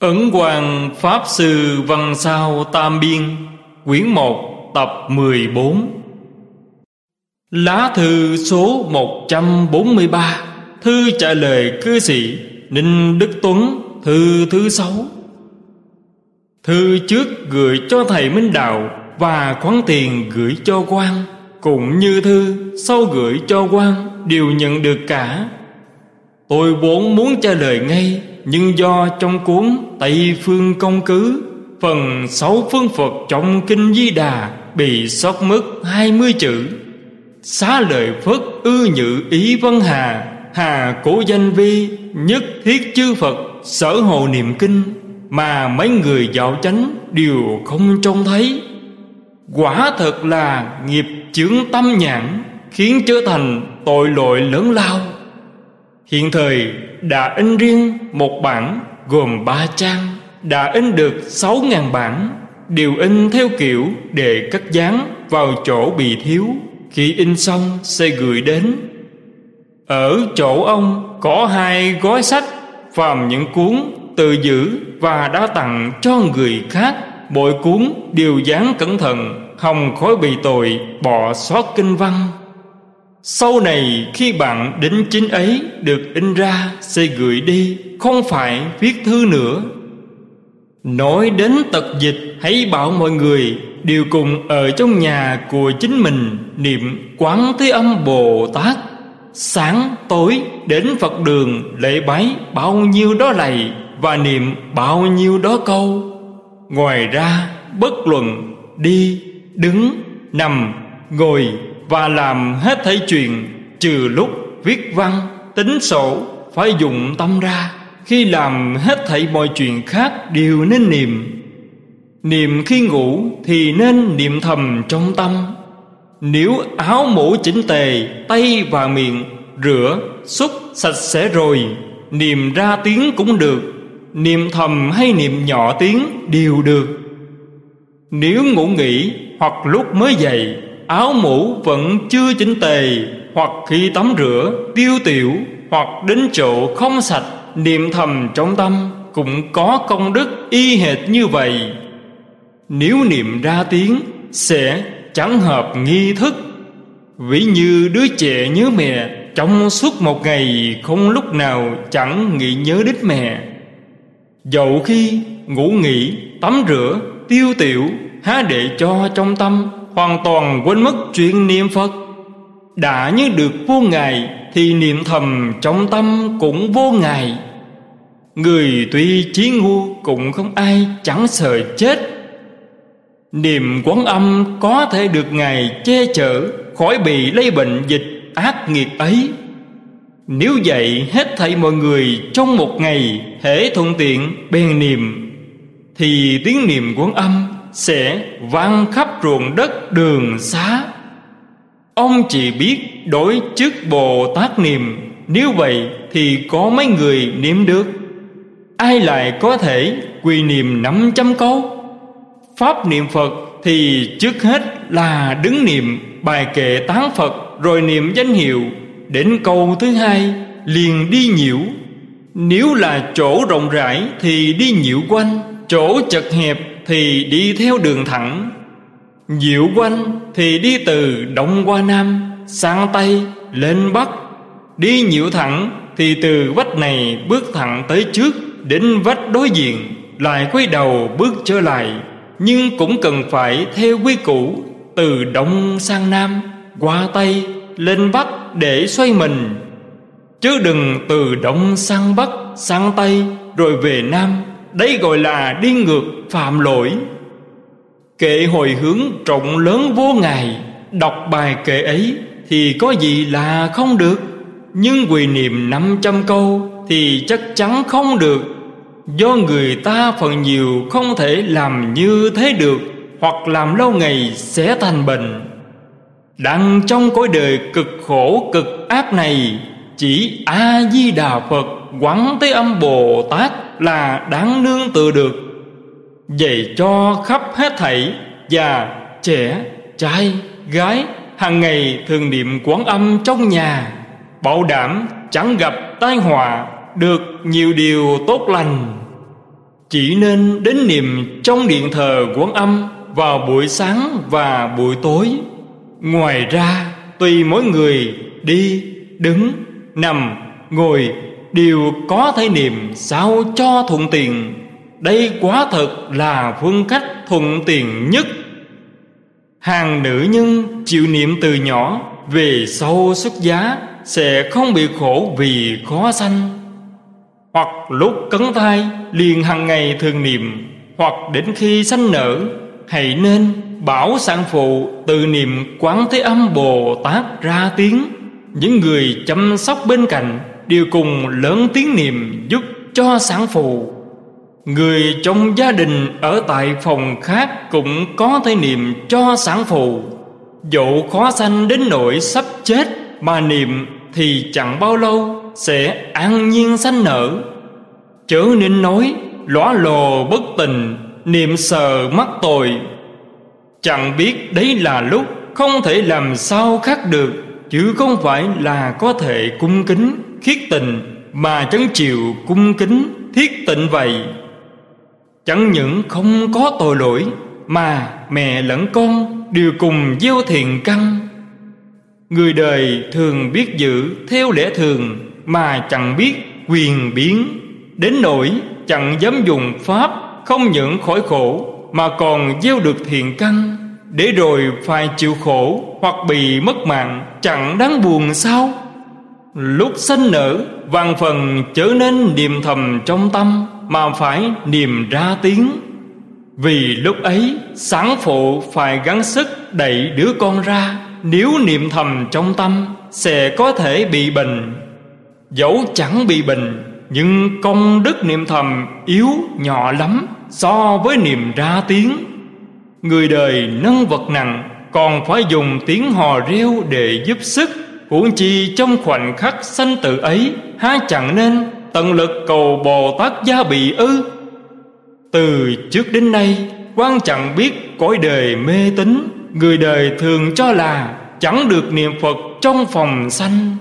Ấn Hoàng Pháp Sư Văn Sao Tam Biên, Quyển 1 tập 14 Lá thư số 143 Thư trả lời cư sĩ Ninh Đức Tuấn, Thư thứ sáu. Thư trước gửi cho thầy Minh Đạo Và khoản tiền gửi cho quan Cũng như thư sau gửi cho quan Đều nhận được cả. Tôi vốn muốn trả lời ngay nhưng do trong cuốn Tây Phương Công Cứ, Phần sáu phương Phật trong Kinh Di Đà Bị sót mất hai mươi chữ. Xá lợi Phất ư nhự ý văn hà Hà cổ danh vi, Nhất thiết chư Phật, Sở hồ niệm kinh, Mà mấy người dạo chánh Đều không trông thấy. Quả thật là nghiệp chướng tâm nhãn, Khiến trở thành tội lỗi lớn lao. Hiện thời, đã in riêng một bản gồm ba trang, Đã in được sáu ngàn bản, Đều in theo kiểu để cắt dán vào chỗ bị thiếu. Khi in xong, sẽ gửi đến. Ở chỗ ông có hai gói sách, Phàm những cuốn tự giữ và đã tặng cho người khác. Mỗi cuốn đều dán cẩn thận Hồng khói bị tội, bỏ sót kinh văn sau này khi bạn đính chính ấy được in ra sẽ gửi đi Không phải viết thư nữa. Nói đến tật dịch hãy bảo mọi người Đều cùng ở trong nhà của chính mình Niệm quán thế âm Bồ Tát. Sáng tối đến Phật đường lễ bái bao nhiêu đó lạy Và niệm bao nhiêu đó câu. Ngoài ra bất luận đi, đứng, nằm, ngồi và làm hết thảy chuyện, trừ lúc viết văn, tính sổ, phải dùng tâm ra. Khi làm hết thảy mọi chuyện khác, đều nên niệm. Niệm khi ngủ thì nên niệm thầm trong tâm. Nếu áo mũ chỉnh tề, tay và miệng, rửa, xúc sạch sẽ rồi, niệm ra tiếng cũng được. Niệm thầm hay niệm nhỏ tiếng đều được. Nếu ngủ nghỉ hoặc lúc mới dậy áo mũ vẫn chưa chỉnh tề, hoặc khi tắm rửa, tiêu tiểu, hoặc đến chỗ không sạch, niệm thầm trong tâm cũng có công đức y hệt như vậy. Nếu niệm ra tiếng, sẽ chẳng hợp nghi thức. Ví như đứa trẻ nhớ mẹ, trong suốt một ngày không lúc nào chẳng nghĩ nhớ đến mẹ. Dẫu khi ngủ nghỉ, tắm rửa, tiêu tiểu, há để cho trong tâm hoàn toàn quên mất chuyện niệm Phật. Đã như được vô ngài thì niệm thầm trong tâm cũng vô ngài. Người tuy trí ngu cũng không ai chẳng sợ chết. Niệm quán âm có thể được ngài che chở khỏi bị lây bệnh dịch ác nghiệt ấy. Nếu vậy, hết thảy mọi người trong một ngày hễ thuận tiện bèn niệm, thì tiếng niệm quán âm sẽ vang khắp ruộng đất đường xá. Ông chỉ biết đối chức bồ tát niệm, nếu vậy thì có mấy người niệm được? Ai lại có thể quỳ niệm năm trăm câu? Pháp niệm phật thì trước hết là đứng niệm, bài kệ tán phật, rồi niệm danh hiệu. Đến câu thứ hai, liền đi nhiễu. Nếu là chỗ rộng rãi thì đi nhiễu quanh, chỗ chật hẹp thì đi theo đường thẳng. Diệu quanh thì đi từ Đông qua Nam, Sang Tây, lên Bắc. Đi nhiễu thẳng thì từ vách này bước thẳng tới trước, Đến vách đối diện, Lại quay đầu bước trở lại. Nhưng cũng cần phải theo quy củ, Từ Đông sang Nam, Qua Tây, lên Bắc để xoay mình. Chứ đừng từ Đông sang Bắc, sang Tây, Rồi về Nam. Đấy gọi là đi ngược phạm lỗi. Kệ hồi hướng trọng lớn vô ngài, Đọc bài kệ ấy Thì có gì là không được. Nhưng quỳ niệm năm trăm câu Thì chắc chắn không được. Do người ta phần nhiều không thể làm như thế được, Hoặc làm lâu ngày sẽ thành bệnh. Đang trong cõi đời cực khổ, cực ác này, Chỉ A-di-đà Phật Quán Thế Âm Bồ Tát là đáng nương tựa được Dạy cho khắp hết thảy Già, trẻ, trai, gái hàng ngày thường niệm quán âm trong nhà Bảo đảm chẳng gặp tai họa Được nhiều điều tốt lành. Chỉ nên đến niệm trong điện thờ quán âm Vào buổi sáng và buổi tối. Ngoài ra tùy mỗi người đi, đứng, nằm, ngồi Đều có thể niệm sao cho thuận tiền Đây quá thật là phương cách thuận tiền nhất. Hàng nữ nhân chịu niệm từ nhỏ Về sau xuất giá Sẽ không bị khổ vì khó sanh. Hoặc lúc cấn thai, liền hàng ngày thường niệm. Hoặc đến khi sanh nở, Hãy nên bảo sản phụ từ niệm quán thế âm Bồ Tát ra tiếng. Những người chăm sóc bên cạnh Đều cùng lớn tiếng niệm giúp cho sản phụ. Người trong gia đình ở tại phòng khác cũng có thể niệm cho sản phụ. Dẫu khó sanh đến nỗi sắp chết mà niệm thì chẳng bao lâu sẽ an nhiên sanh nở. Chớ nên nói, lõa lồ bất tình, niệm sờ mắc tội. Chẳng biết đấy là lúc không thể làm sao khác được, Chứ không phải là có thể cung kính khiết tình Mà chấn chịu cung kính, thiết tịnh vậy. Chẳng những không có tội lỗi, Mà mẹ lẫn con đều cùng gieo thiện căn. Người đời thường biết giữ theo lẽ thường, Mà chẳng biết quyền biến. Đến nỗi chẳng dám dùng pháp Không những khỏi khổ, Mà còn gieo được thiện căn. Để rồi phải chịu khổ Hoặc bị mất mạng Chẳng đáng buồn sao? Lúc sinh nở, Vàng phần trở nên niềm thầm trong tâm, Mà phải niềm ra tiếng. Vì lúc ấy, Sáng phụ phải gắng sức đẩy đứa con ra, Nếu niệm thầm trong tâm Sẽ có thể bị bệnh. Dẫu chẳng bị bệnh, Nhưng công đức niệm thầm yếu nhỏ lắm So với niệm ra tiếng. Người đời nâng vật nặng, Còn phải dùng tiếng hò reo để giúp sức. Huống chi trong khoảnh khắc sanh tử ấy, Há chẳng nên tận lực cầu Bồ Tát gia bị ư? Từ trước đến nay, quan chẳng biết cõi đời mê tín, Người đời thường cho là Chẳng được niệm Phật trong phòng sanh.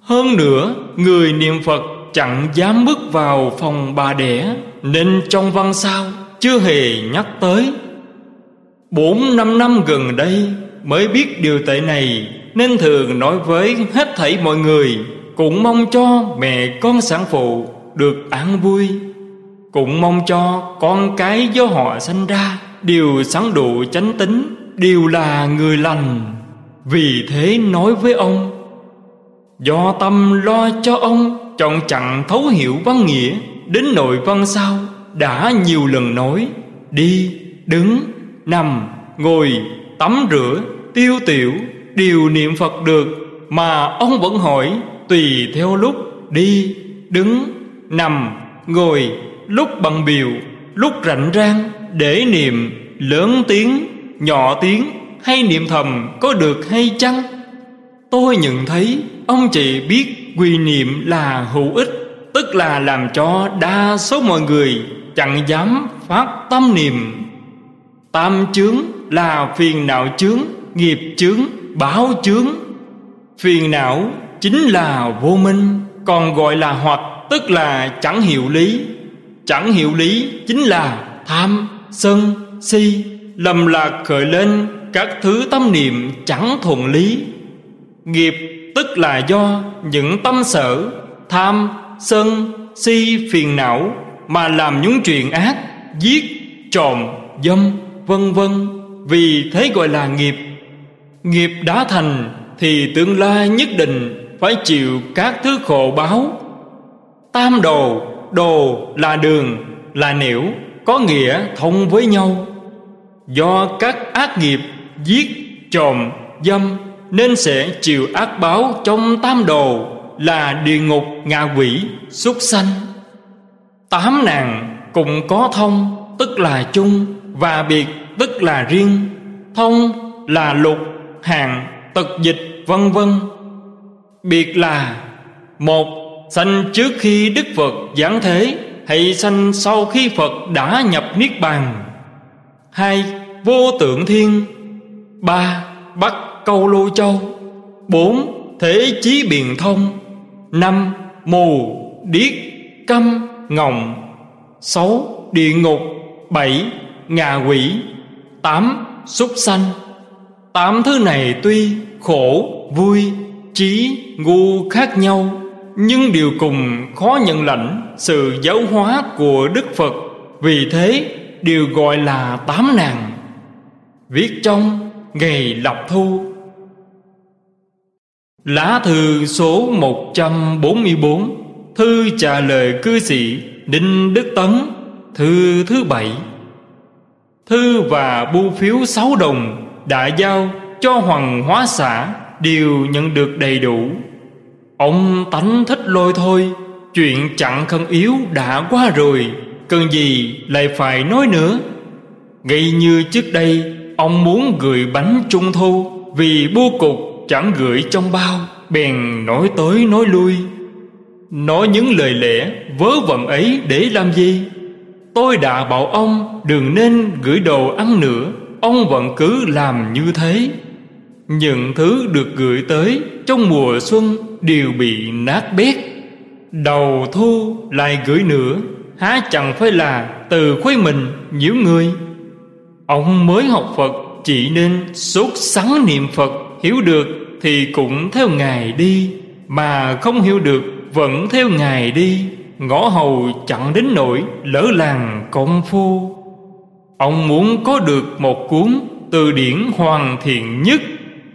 Hơn nữa, Người niệm Phật chẳng dám bước vào phòng bà đẻ, Nên trong văn sao Chưa hề nhắc tới. Bốn năm năm gần đây Mới biết điều tệ này nên thường nói với hết thảy mọi người, cũng mong cho mẹ con sản phụ được an vui. Cũng mong cho con cái do họ sanh ra đều sáng đủ chánh tính, đều là người lành. Vì thế nói với ông, do tâm lo cho ông, chọn chặn thấu hiểu văn nghĩa, đến nội văn sau đã nhiều lần nói, đi, đứng, nằm, ngồi, tắm rửa, tiêu tiểu đều niệm Phật được Mà ông vẫn hỏi Tùy theo lúc đi, đứng, nằm, ngồi Lúc bằng biểu, lúc rảnh rang Để niệm lớn tiếng, nhỏ tiếng Hay niệm thầm có được hay chăng? Tôi nhận thấy Ông chị biết quy niệm là hữu ích Tức là làm cho đa số mọi người Chẳng dám phát tâm niệm. Tam chướng là phiền não chướng Nghiệp chướng, báo chướng. Phiền não chính là vô minh, còn gọi là hoặc tức là chẳng hiểu lý. Chẳng hiểu lý chính là tham, sân, si, lầm lạc khởi lên các thứ tâm niệm chẳng thuận lý. Nghiệp tức là do những tâm sở, tham, sân, si phiền não mà làm những chuyện ác, giết, trộm, dâm, vân vân. Vì thế gọi là nghiệp Nghiệp đã thành Thì tương lai nhất định Phải chịu các thứ khổ báo. Tam đồ Đồ là đường Là nẻo Có nghĩa thông với nhau. Do các ác nghiệp Giết, trộm, dâm Nên sẽ chịu ác báo Trong tam đồ Là địa ngục, ngạ quỷ, súc sanh. Tám nàng cùng có thông Tức là chung Và biệt tức là riêng. Thông là lục hạn tật dịch, vân vân. Biệt là, một, sanh trước khi đức phật giảng thế, hay sanh sau khi phật đã nhập niết bàn. Hai, vô tượng thiên. Ba, bắc câu lô châu. Bốn, thế chí biện thông. Năm, mù, điếc, câm, ngọng. Sáu, địa ngục. Bảy, ngạ quỷ. Tám, súc sanh tám thứ này tuy khổ, vui, trí, ngu khác nhau, nhưng đều cùng khó nhận lãnh sự giáo hóa của đức phật. Vì thế đều gọi là tám nàng, viết trong ngày lập thu. Lá thư số 144 Thư trả lời cư sĩ Đinh Đức Tấn, Thư thứ bảy. Thư và bưu phiếu sáu đồng đã giao cho Hoàng Hóa xã Đều nhận được đầy đủ. Ông tánh thích lôi thôi, Chuyện chặn thân yếu đã qua rồi, Cần gì lại phải nói nữa. Ngay như trước đây, Ông muốn gửi bánh trung thu Vì bưu cục chẳng gửi trong bao, Bèn nói tới nói lui. Nói những lời lẽ vớ vẩn ấy để làm gì? Tôi đã bảo ông đừng nên gửi đồ ăn nữa. Ông vẫn cứ làm như thế. Những thứ được gửi tới trong mùa xuân đều bị nát bét. Đầu thu lại gửi nữa, Há chẳng phải là từ khuấy mình nhiễu người. Ông mới học Phật, chỉ nên sốt sắng niệm Phật, Hiểu được thì cũng theo Ngài đi. Mà không hiểu được, vẫn theo Ngài đi. Ngõ hầu chẳng đến nỗi lỡ làng công phu. Ông muốn có được một cuốn từ điển hoàn thiện nhất.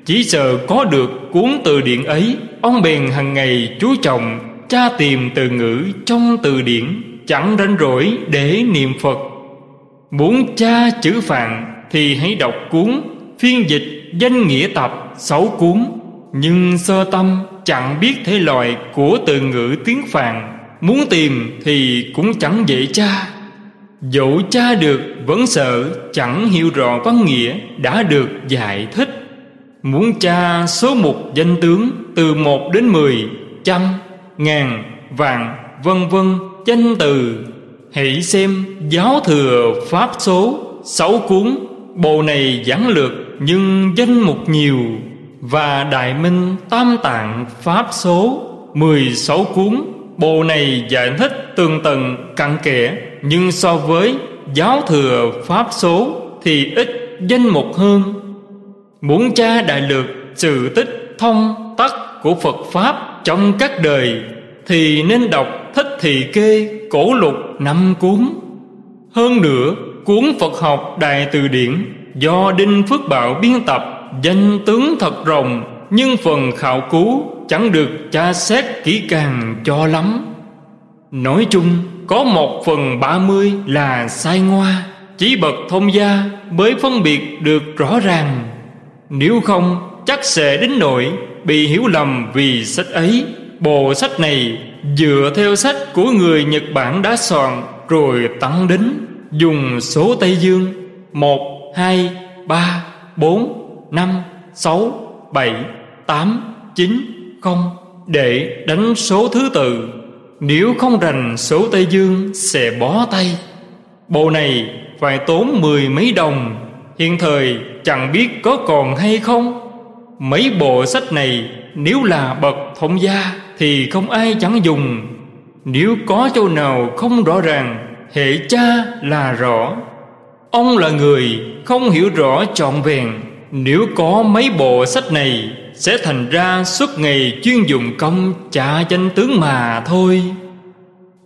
Chỉ sợ có được cuốn từ điển ấy, Ông bèn hàng ngày chú trọng, Tra tìm từ ngữ trong từ điển, Chẳng rảnh rỗi để niệm Phật. Muốn tra chữ Phạn Thì hãy đọc cuốn Phiên dịch danh nghĩa tập sáu cuốn. Nhưng sơ tâm chẳng biết thể loại của từ ngữ tiếng Phạn. Muốn tìm thì cũng chẳng dễ tra. Dẫu cha được vẫn sợ chẳng hiểu rõ văn nghĩa đã được giải thích. Muốn cha số một danh tướng từ một đến mười trăm, ngàn, vạn, vân vân danh từ. Hãy xem giáo thừa pháp số sáu cuốn Bộ này giảng lược nhưng danh mục nhiều. Và Đại Minh Tam Tạng Pháp số mười sáu cuốn Bộ này giải thích tường tầng cặn kẽ. Nhưng so với giáo thừa Pháp số Thì ít danh mục hơn. Muốn tra đại lược sự tích thông tắc của Phật Pháp trong các đời Thì nên đọc Thích Thị Kê Cổ Lục năm cuốn. Hơn nữa, cuốn Phật học Đại Từ Điển Do Đinh Phước Bảo biên tập Danh tướng thật rồng Nhưng phần khảo cứu chẳng được tra xét kỹ càng cho lắm. Nói chung có một phần ba mươi là sai ngoa, Chỉ bậc thông gia mới phân biệt được rõ ràng. Nếu không, chắc sẽ đến nỗi bị hiểu lầm vì sách ấy. Bộ sách này dựa theo sách của người Nhật Bản đã soạn Rồi tăng đến, dùng số Tây Dương một, hai, ba, bốn, năm, sáu, bảy, tám, chín, không để đánh số thứ tự nếu không rành số Tây Dương sẽ bó tay. Bộ này phải tốn mười mấy đồng. Hiện thời chẳng biết có còn hay không. Mấy bộ sách này nếu là bậc thông gia Thì không ai chẳng dùng. Nếu có chỗ nào không rõ ràng, Hệ cha là rõ. Ông là người không hiểu rõ trọn vẹn. Nếu có mấy bộ sách này sẽ thành ra suốt ngày chuyên dùng công trả danh tướng mà thôi.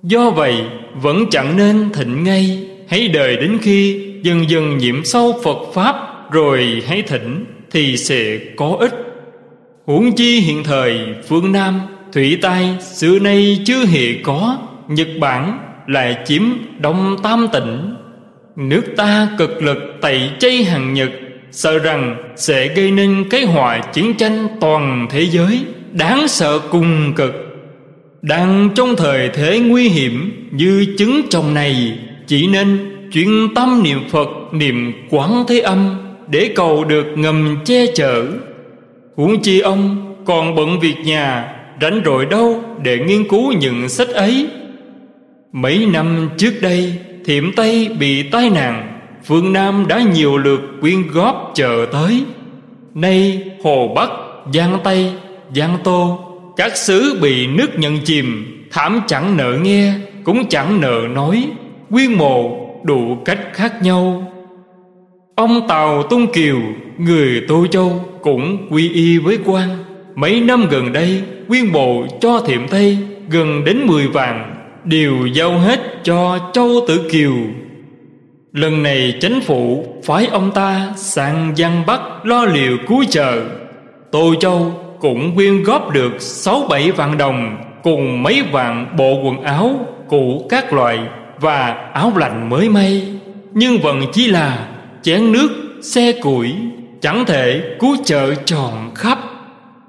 Do vậy, vẫn chẳng nên thịnh ngay. Hãy đợi đến khi dần dần nhiễm sâu Phật Pháp Rồi hãy thịnh thì sẽ có ích. Huống chi hiện thời phương Nam, Thủy tai xưa nay chưa hề có, Nhật Bản lại chiếm Đông Tam tỉnh Nước ta cực lực tẩy chay hàng Nhật Sợ rằng sẽ gây nên cái họa chiến tranh toàn thế giới Đáng sợ cùng cực, Đang trong thời thế nguy hiểm Như chứng chồng này. Chỉ nên chuyên tâm niệm Phật, Niệm quán thế âm Để cầu được ngầm che chở. Huống chi ông còn bận việc nhà, Rảnh rỗi đâu để nghiên cứu những sách ấy. Mấy năm trước đây, Thiểm Tây bị tai nạn Phương Nam đã nhiều lượt quyên góp chờ tới. Nay Hồ Bắc, Giang Tây, Giang Tô Các xứ bị nước nhận chìm Thảm chẳng nợ nghe Cũng chẳng nợ nói. Quyên mộ đủ cách khác nhau. Ông Tàu Tung Kiều Người Tô Châu cũng quy y với quan. Mấy năm gần đây Quyên bộ cho thiệm Tây Gần đến 10 vàng Đều giao hết cho Châu Tử Kiều. Lần này chính phủ phái ông ta sang Giang Bắc lo liệu cứu trợ Tô Châu cũng quyên góp được sáu bảy vạn đồng Cùng mấy vạn bộ quần áo cũ các loại Và áo lạnh mới may. Nhưng vẫn chỉ là chén nước, xe củi Chẳng thể cứu trợ tròn khắp.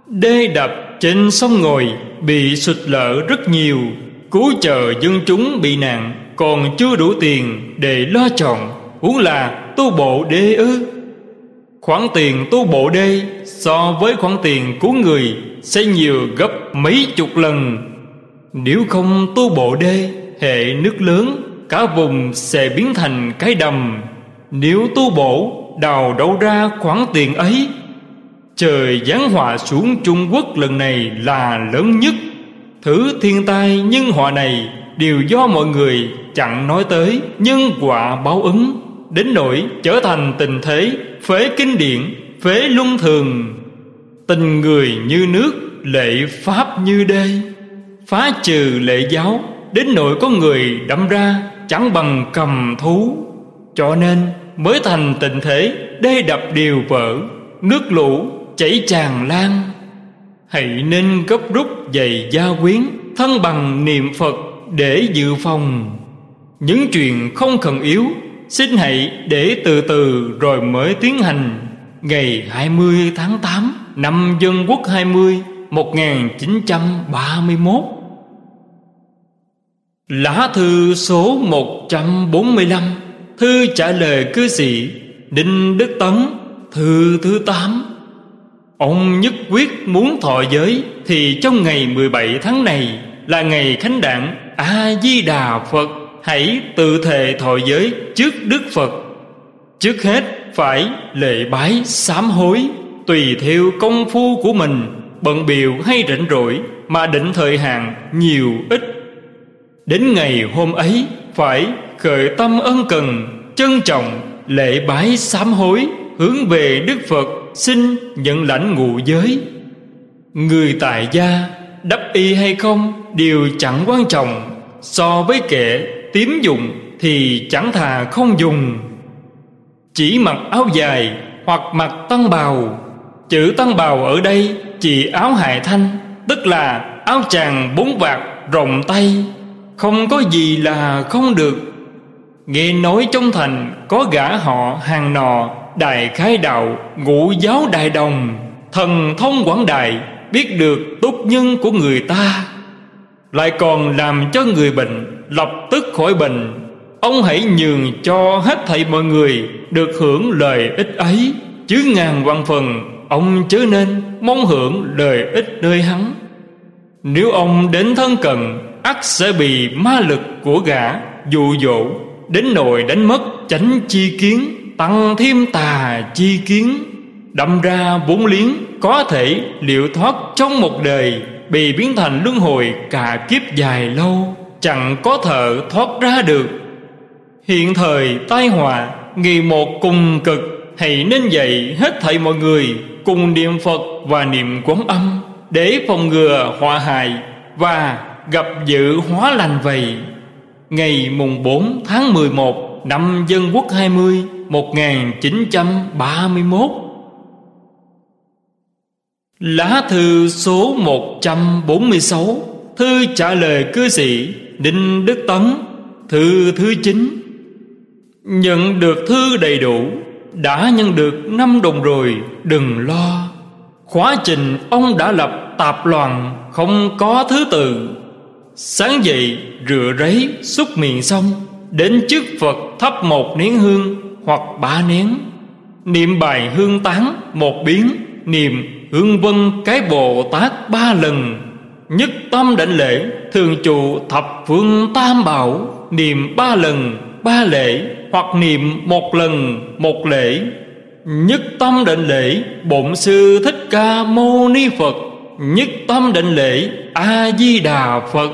Đê đập trên sông ngồi bị sụt lở rất nhiều Cứu trợ dân chúng bị nạn. Còn chưa đủ tiền để lo chọn, Huống là tu bộ đê ư? Khoản tiền tu bộ đê So với khoản tiền của người Sẽ nhiều gấp mấy chục lần. Nếu không tu bộ đê Hệ nước lớn Cả vùng sẽ biến thành cái đầm. Nếu tu bổ Đào đâu ra khoản tiền ấy? Trời giáng họa xuống Trung Quốc lần này là lớn nhất. Thứ thiên tai nhân họa này Đều do mọi người chẳng nói tới Nhân quả báo ứng, Đến nỗi trở thành tình thế Phế kinh điển, Phế luân thường. Tình người như nước, Lệ pháp như đê, Phá trừ lệ giáo, Đến nỗi có người đâm ra, Chẳng bằng cầm thú. Cho nên mới thành tình thế Đê đập điều vỡ, Nước lũ chảy tràn lan. Hãy nên gấp rút giày gia quyến, Thân bằng niệm Phật để dự phòng. Những chuyện không cần yếu, Xin hãy để từ từ rồi mới tiến hành. Ngày 20 tháng 8 năm Dân Quốc 20 1931 Lá thư số 145 Thư trả lời cư sĩ Đinh Đức Tấn, Thư thứ 8 Ông nhất quyết muốn thọ giới Thì trong ngày 17 tháng này Là ngày khánh đảng A-di-đà Phật Hãy tự thề thọ giới trước Đức Phật. Trước hết phải lệ bái sám hối, Tùy theo công phu của mình. Bận biểu hay rảnh rỗi Mà định thời hạn nhiều ít. Đến ngày hôm ấy Phải khởi tâm ân cần, Trân trọng, lễ bái sám hối, Hướng về Đức Phật, Xin nhận lãnh ngụ giới. Người tại gia Đắp y hay không Đều chẳng quan trọng So với kẻ tím dụng Thì chẳng thà không dùng. Chỉ mặc áo dài Hoặc mặc tăng bào. Chữ tăng bào ở đây Chỉ áo hại thanh, Tức là áo chàng bốn vạt rộng tay. Không có gì là không được. Nghe nói trong thành Có gã họ hàng nò Đại khai đạo, ngũ giáo đại đồng, Thần thông quảng đại, Biết được tốt nhân của người ta. Lại còn làm cho người bệnh Lập tức khỏi bệnh. Ông hãy nhường cho hết thảy mọi người Được hưởng lời ích ấy, Chứ ngàn vạn phần Ông chớ nên mong hưởng lời ích nơi hắn. Nếu ông đến thân cận, ắt sẽ bị ma lực của gã dụ dỗ, Đến nỗi đánh mất chánh chi kiến, Tăng thêm tà chi kiến, Đâm ra vốn liếng Có thể liệu thoát trong một đời, Bị biến thành luân hồi cả kiếp dài lâu. Chẳng có thợ thoát ra được. Hiện thời tai họa Ngày một cùng cực, Hãy nên dạy hết thảy mọi người Cùng niệm Phật và niệm quán âm Để phòng ngừa họa hại Và gặp dự hóa lành vậy. Ngày mùng 4 tháng 11 Năm Dân Quốc 20 1931 Lá thư số 146 Thư trả lời cư sĩ Đinh Đức Tấn, Thư thứ 9 Nhận được thư đầy đủ, Đã nhận được năm đồng rồi, Đừng lo. Khóa trình ông đã lập tạp loạn, Không có thứ tự. Sáng dậy, rửa ráy xúc miệng xong, Đến trước Phật thắp một nén hương hoặc ba nén. Niệm bài hương tán một biến, Niệm hương vân cái Bồ Tát ba lần. Nhất tâm định lễ, Thường trụ thập phương tam bảo, Niệm ba lần, ba lễ, Hoặc niệm một lần, một lễ. Nhất tâm định lễ, Bổn sư Thích Ca Mâu Ni Phật. Nhất tâm định lễ, A Di Đà Phật.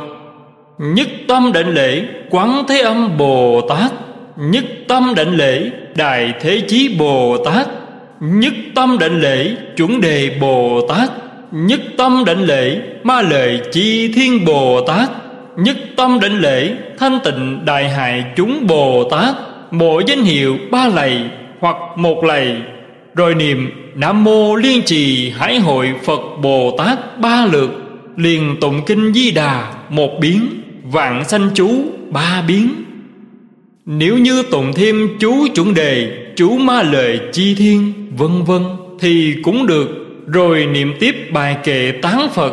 Nhất tâm định lễ, Quán Thế Âm Bồ Tát. Nhất tâm định lễ, Đại Thế Chí Bồ Tát. Nhất tâm định lễ, Chuẩn Đề Bồ Tát. Nhất tâm định lễ, Ma lệ Chi Thiên Bồ Tát. Nhất tâm định lễ, Thanh tịnh Đại Hại Chúng Bồ Tát. Mỗi danh hiệu ba lầy Hoặc một lầy Rồi niệm Nam Mô Liên Trì Hải Hội Phật Bồ Tát ba lượt. Liền tụng kinh Di Đà một biến, Vạn sanh chú ba biến. Nếu như tụng thêm chú chuẩn đề, Chú ma lời chi thiên, Vân vân, Thì cũng được. Rồi niệm tiếp bài kệ tán Phật.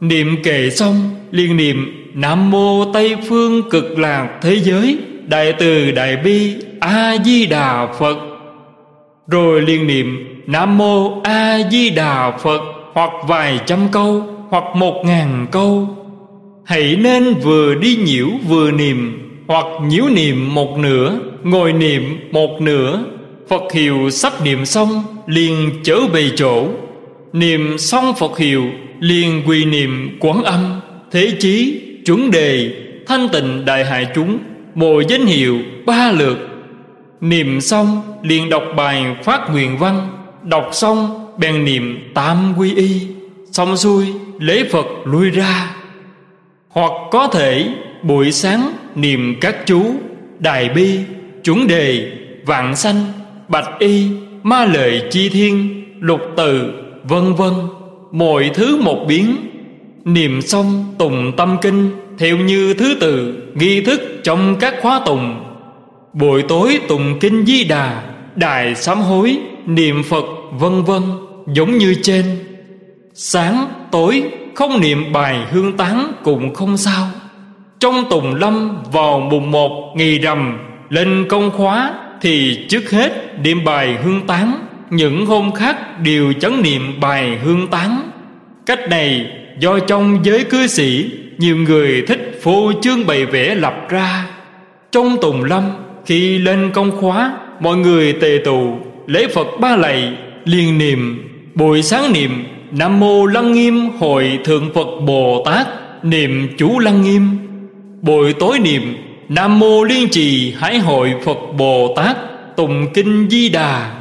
Niệm kệ xong, liền niệm, Nam mô Tây phương cực lạc thế giới, Đại từ đại bi A Di Đà Phật. Rồi liền niệm, Nam mô A Di Đà Phật, Hoặc vài trăm câu, Hoặc một ngàn câu. Hãy nên vừa đi nhiễu vừa niệm, Hoặc nhiễu niệm một nửa, Ngồi niệm một nửa Phật hiệu sắp niệm xong liền trở về chỗ. Niệm xong Phật hiệu liền quỳ niệm quán âm. Thế chí chuẩn đề Thanh tịnh đại hại chúng bồ danh hiệu ba lượt. Niệm xong liền đọc bài phát nguyện văn. Đọc xong bèn niệm tam quy y. Xong xuôi lễ Phật lui ra. Hoặc có thể buổi sáng niệm các chú Đại bi, chuẩn đề, vạn sanh, bạch y, ma lợi chi thiên, lục từ, vân vân Mọi thứ một biến. Niệm xong tùng tâm kinh Theo như thứ tự Nghi thức trong các khóa tùng. Buổi tối tùng kinh di đà Đài sám hối Niệm Phật vân vân Giống như trên. Sáng tối không niệm bài hương tán Cũng không sao. Trong tùng lâm vào mùng một Ngày rằm lên công khóa thì trước hết niệm bài hương tán, Những hôm khác đều chấn niệm bài hương tán. Cách này do trong giới cư sĩ, Nhiều người thích phô trương bày vẽ lập ra. Trong tùng lâm, khi lên công khóa, Mọi người tề tụ, lễ Phật ba lạy, liền niệm, Buổi sáng niệm, Nam Mô Lăng Nghiêm Hội Thượng Phật Bồ Tát, Niệm chú Lăng Nghiêm. Buổi tối niệm Nam Mô Liên Trì Hải Hội Phật Bồ Tát Tùng Kinh Di Đà.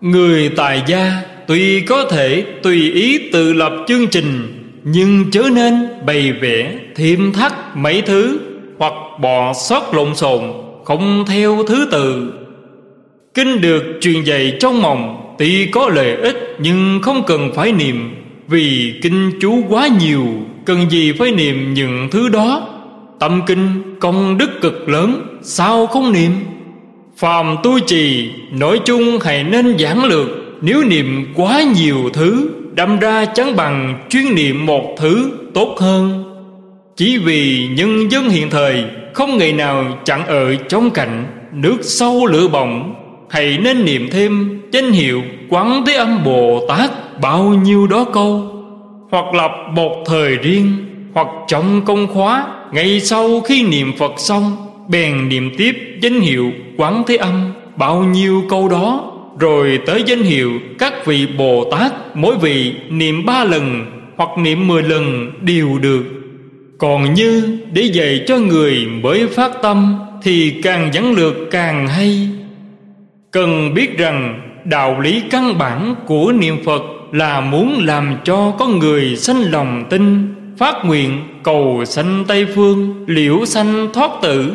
Người tài gia Tuy có thể tùy ý tự lập chương trình, Nhưng chớ nên bày vẽ thêm thắt mấy thứ Hoặc bỏ sót lộn xộn, Không theo thứ tự. Kinh được truyền dạy trong mộng, Tuy có lợi ích nhưng không cần phải niệm, Vì kinh chú quá nhiều, Cần gì phải niệm những thứ đó? Tâm kinh công đức cực lớn, Sao không niệm? Phàm tu trì, Nói chung hãy nên giảng lược. Nếu niệm quá nhiều thứ, Đâm ra chẳng bằng chuyên niệm một thứ tốt hơn. Chỉ vì nhân dân hiện thời, Không ngày nào chẳng ở trong cạnh Nước sâu lửa bỏng. Hãy nên niệm thêm danh hiệu Quán Thế Âm Bồ Tát Bao nhiêu đó câu. Hoặc lập một thời riêng, Hoặc trong công khóa ngay sau khi niệm Phật xong, Bèn niệm tiếp danh hiệu Quán Thế Âm. Bao nhiêu câu đó, Rồi tới danh hiệu các vị Bồ Tát, Mỗi vị niệm ba lần Hoặc niệm mười lần đều được. Còn như để dạy cho người mới phát tâm Thì càng dẫn lược càng hay. Cần biết rằng đạo lý căn bản của niệm Phật Là muốn làm cho con người sanh lòng tin. Phát nguyện cầu sanh Tây Phương, Liễu sanh thoát tử.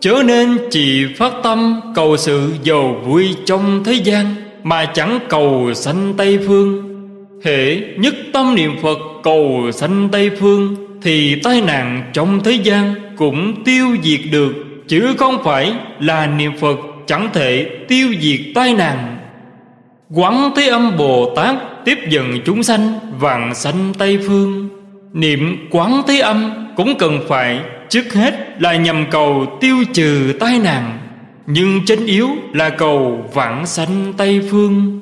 Chớ nên chỉ phát tâm cầu sự giàu vui trong thế gian, Mà chẳng cầu sanh Tây Phương. Hệ nhất tâm niệm Phật cầu sanh Tây Phương, Thì tai nạn trong thế gian cũng tiêu diệt được. Chứ không phải là niệm Phật chẳng thể tiêu diệt tai nạn. Quán Thế Âm Bồ Tát tiếp dẫn chúng sanh vàng sanh Tây Phương. Niệm quán Thế Âm cũng cần phải Trước hết là nhằm cầu tiêu trừ tai nạn, Nhưng chân yếu là cầu vãng sanh Tây Phương.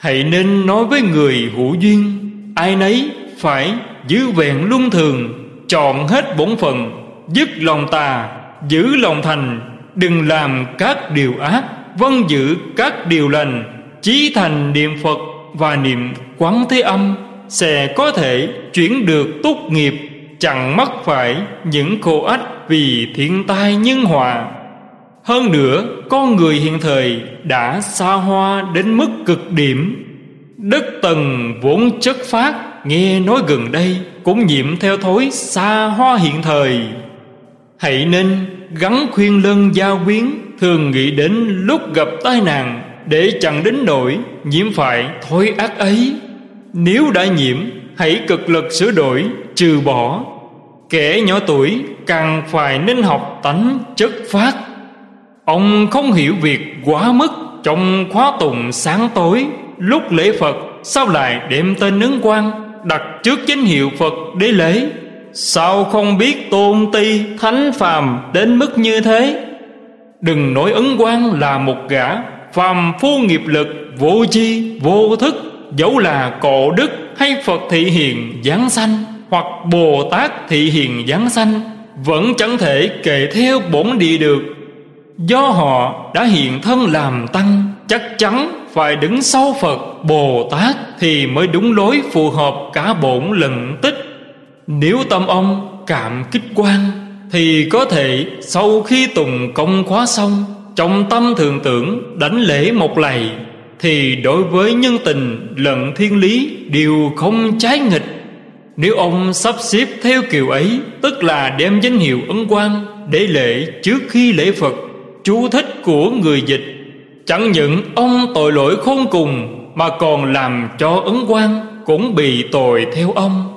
Hãy nên nói với người hữu duyên, Ai nấy phải giữ vẹn luân thường, Chọn hết bổn phận, Dứt lòng tà, Giữ lòng thành, Đừng làm các điều ác Vân giữ các điều lành, Chí thành niệm Phật Và niệm quán thế âm. Sẽ có thể chuyển được tốt nghiệp. Chẳng mắc phải những khổ ách Vì thiên tai nhân hòa. Hơn nữa, Con người hiện thời Đã xa hoa đến mức cực điểm. Đất tầng vốn chất phát Nghe nói gần đây Cũng nhiễm theo thối xa hoa hiện thời. Hãy nên gắn khuyên lân gia quyến Thường nghĩ đến lúc gặp tai nạn Để chẳng đến nỗi nhiễm phải thối ác ấy. Nếu đã nhiễm, Hãy cực lực sửa đổi, Trừ bỏ. Kẻ nhỏ tuổi càng phải nên học tánh chất phát. Ông không hiểu việc quá mức Trong khóa tùng sáng tối. Lúc lễ Phật, Sao lại đem tên ứng quan Đặt trước danh hiệu Phật để lễ? Sao không biết tôn ti thánh phàm đến mức như thế? Đừng nói ấn quan là một gã Phàm phu nghiệp lực vô chi vô thức. Dẫu là cổ đức hay Phật thị hiền giáng sanh Hoặc Bồ Tát thị hiền giáng sanh, Vẫn chẳng thể kể theo bổn địa được. Do họ đã hiện thân làm tăng, Chắc chắn phải đứng sau Phật, Bồ Tát Thì mới đúng lối phù hợp cả bổn lận tích. Nếu tâm ông cảm kích quan Thì có thể sau khi tùng công khóa xong, Trong tâm thường tưởng đánh lễ một lạy. Thì đối với nhân tình lẫn thiên lý Đều không trái nghịch. Nếu ông sắp xếp theo kiểu ấy, Tức là đem danh hiệu ấn quan Để lễ trước khi lễ Phật, Chú thích của người dịch, Chẳng những ông tội lỗi khôn cùng Mà còn làm cho ấn quan Cũng bị tội theo ông.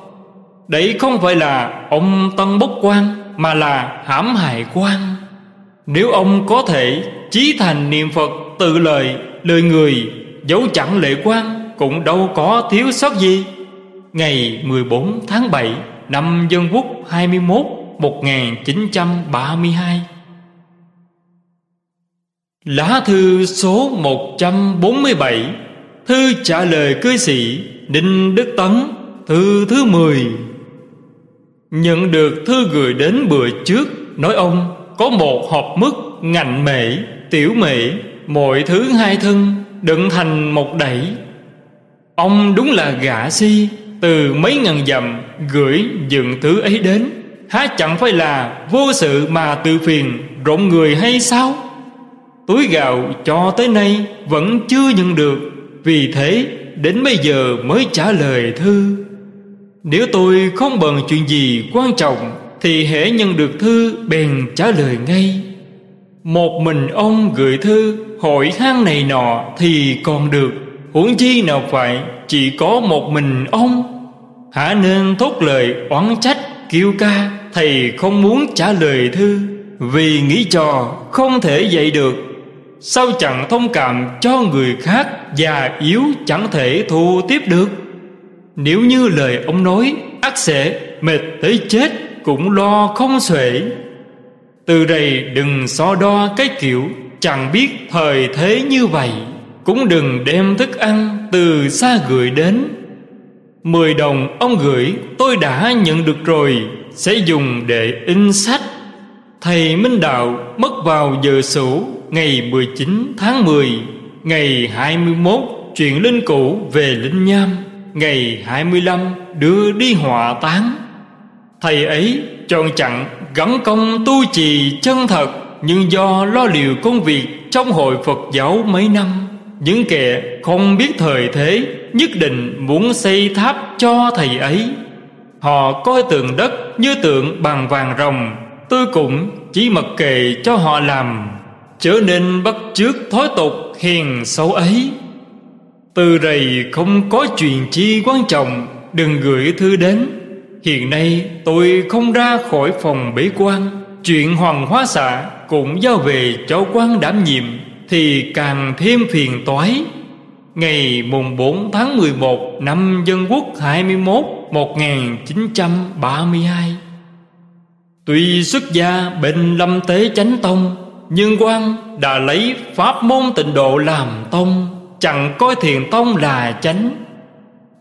Đấy không phải là ông tân bốc quan, Mà là hãm hại quan. Nếu ông có thể Chí thành niệm Phật tự lời Lời người Dấu chẳng lệ quan Cũng đâu có thiếu sót gì. Ngày 14 tháng 7 Năm Dân Quốc 21 1932 Lá thư số 147 Thư trả lời cư sĩ Đinh Đức Tấn Thư thứ 10 Nhận được thư gửi đến bữa trước Nói ông có một hộp mứt ngạnh mễ, tiểu mễ. Mọi thứ hai thân đựng thành một đẩy. Ông đúng là gã si, Từ mấy ngàn dặm gửi dựng thứ ấy đến. Há chẳng phải là vô sự mà tự phiền rộn người hay sao? Túi gạo cho tới nay vẫn chưa nhận được, Vì thế đến bây giờ mới trả lời thư. Nếu tôi không bận chuyện gì quan trọng Thì hễ nhận được thư bèn trả lời ngay. Một mình ông gửi thư, hỏi hang này nọ thì còn được. Huống chi nào phải, chỉ có một mình ông. Hả nên thốt lời oán trách, kêu ca, Thầy không muốn trả lời thư. Vì nghĩ trò, không thể dạy được. Sao chẳng thông cảm cho người khác Già yếu chẳng thể thu tiếp được? Nếu như lời ông nói ắt sẽ, mệt tới chết, Cũng lo không xuể. Từ đây đừng so đo cái kiểu, Chẳng biết thời thế như vậy. Cũng đừng đem thức ăn từ xa gửi đến. Mười đồng ông gửi, tôi đã nhận được rồi, Sẽ dùng để in sách. Thầy Minh Đạo mất vào giờ sửu ngày 19 tháng 10 Ngày 21 chuyện linh cũ về linh nham, Ngày 25 đưa đi hỏa táng. Thầy ấy chọn chặn gắn công tu trì chân thật, Nhưng do lo liệu công việc trong hội Phật giáo mấy năm, Những kẻ không biết thời thế Nhất định muốn xây tháp cho thầy ấy. Họ coi tượng đất như tượng bằng vàng rồng Tôi cũng chỉ mặc kệ cho họ làm, Trở nên bắt chước thói tục hiền xấu ấy. Từ đây không có chuyện chi quan trọng, Đừng gửi thư đến. Hiện nay, tôi không ra khỏi phòng bế quan. Chuyện hoàng hóa xạ cũng giao về cho quan đảm nhiệm Thì càng thêm phiền toái. Ngày mùng 4 tháng 11 năm Dân Quốc 21 1932 Tuy xuất gia bên lâm tế chánh tông, Nhưng quan đã lấy pháp môn tịnh độ làm tông, Chẳng coi thiền tông là chánh.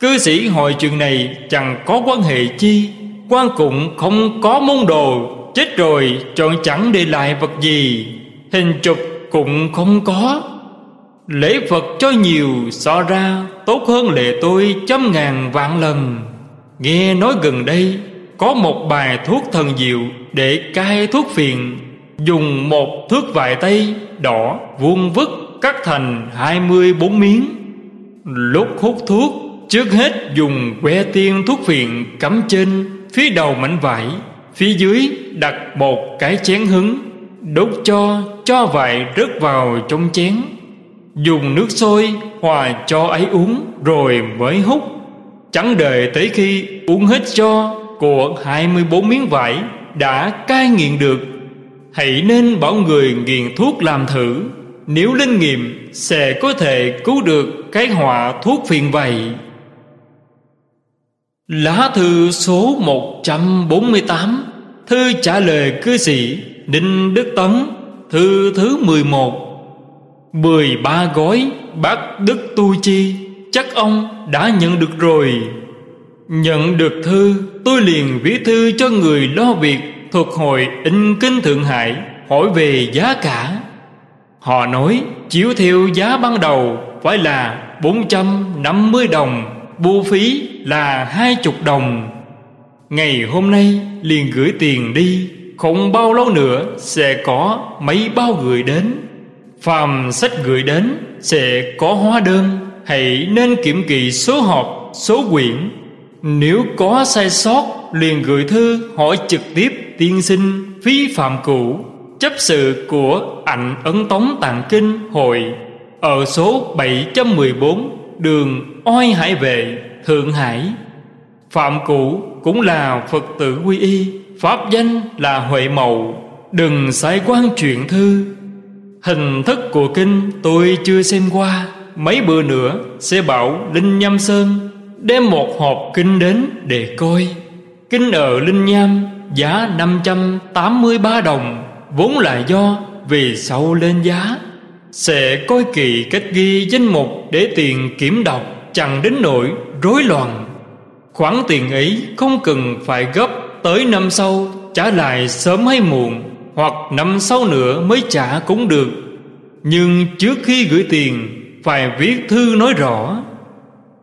Cư sĩ hội chuyện này chẳng có quan hệ chi, quan cũng không có môn đồ. Chết rồi chọn chẳng để lại vật gì. Hình chụp cũng không có. Lễ Phật cho nhiều, so ra Tốt hơn lệ tôi trăm ngàn vạn lần. Nghe nói gần đây, có một bài thuốc thần diệu để cai thuốc phiền. Dùng một thước vải tây đỏ vuông vức cắt thành hai mươi bốn miếng. Lúc hút thuốc trước hết dùng que tiên thuốc phiện cắm trên phía đầu mảnh vải, phía dưới đặt một cái chén hứng, đốt cho cho vải rớt vào trong chén. Dùng nước sôi hòa cho ấy uống rồi mới hút. Chẳng đợi tới khi uống hết cho của hai mươi bốn miếng vải đã cai nghiện được, hãy nên bảo người nghiện thuốc làm thử. Nếu linh nghiệm, sẽ có thể cứu được cái họa thuốc phiền vậy. Lá thư số 148 Thư trả lời cư sĩ Đinh Đức Tấn, Thư thứ 11 13 gói bác Đức Tu Chi, Chắc ông đã nhận được rồi. Nhận được thư, Tôi liền viết thư cho người lo việc Thuộc hội in kinh Thượng Hải, Hỏi về giá cả. Họ nói, chiếu theo giá ban đầu, Phải là 450 đồng bu phí là hai chục đồng. Ngày hôm nay liền gửi tiền đi Không bao lâu nữa sẽ có mấy bao gửi đến. Phàm sách gửi đến sẽ có hóa đơn Hãy nên kiểm kỳ số hộp, số quyển. Nếu có sai sót liền gửi thư hỏi trực tiếp tiên sinh phí phạm cũ Chấp sự của ảnh ấn tống tạng kinh hội Ở số 714 đường oai hải vệ, thượng hải. Phạm cũ cũng là phật tử quy y, pháp danh là huệ mậu. Đừng sai quan chuyện thư. Hình thức của kinh tôi chưa xem qua. Mấy bữa nữa sẽ bảo linh nham sơn đem một hộp kinh đến để coi. Kinh ở linh nham giá 583 đồng, vốn là do vì sau lên giá sẽ coi kỳ cách ghi danh mục để tiền kiểm đọc chẳng đến nỗi rối loạn. Khoản tiền ấy không cần phải gấp tới năm sau trả lại sớm hay muộn, hoặc năm sau nữa mới trả cũng được. Nhưng trước khi gửi tiền, phải viết thư nói rõ.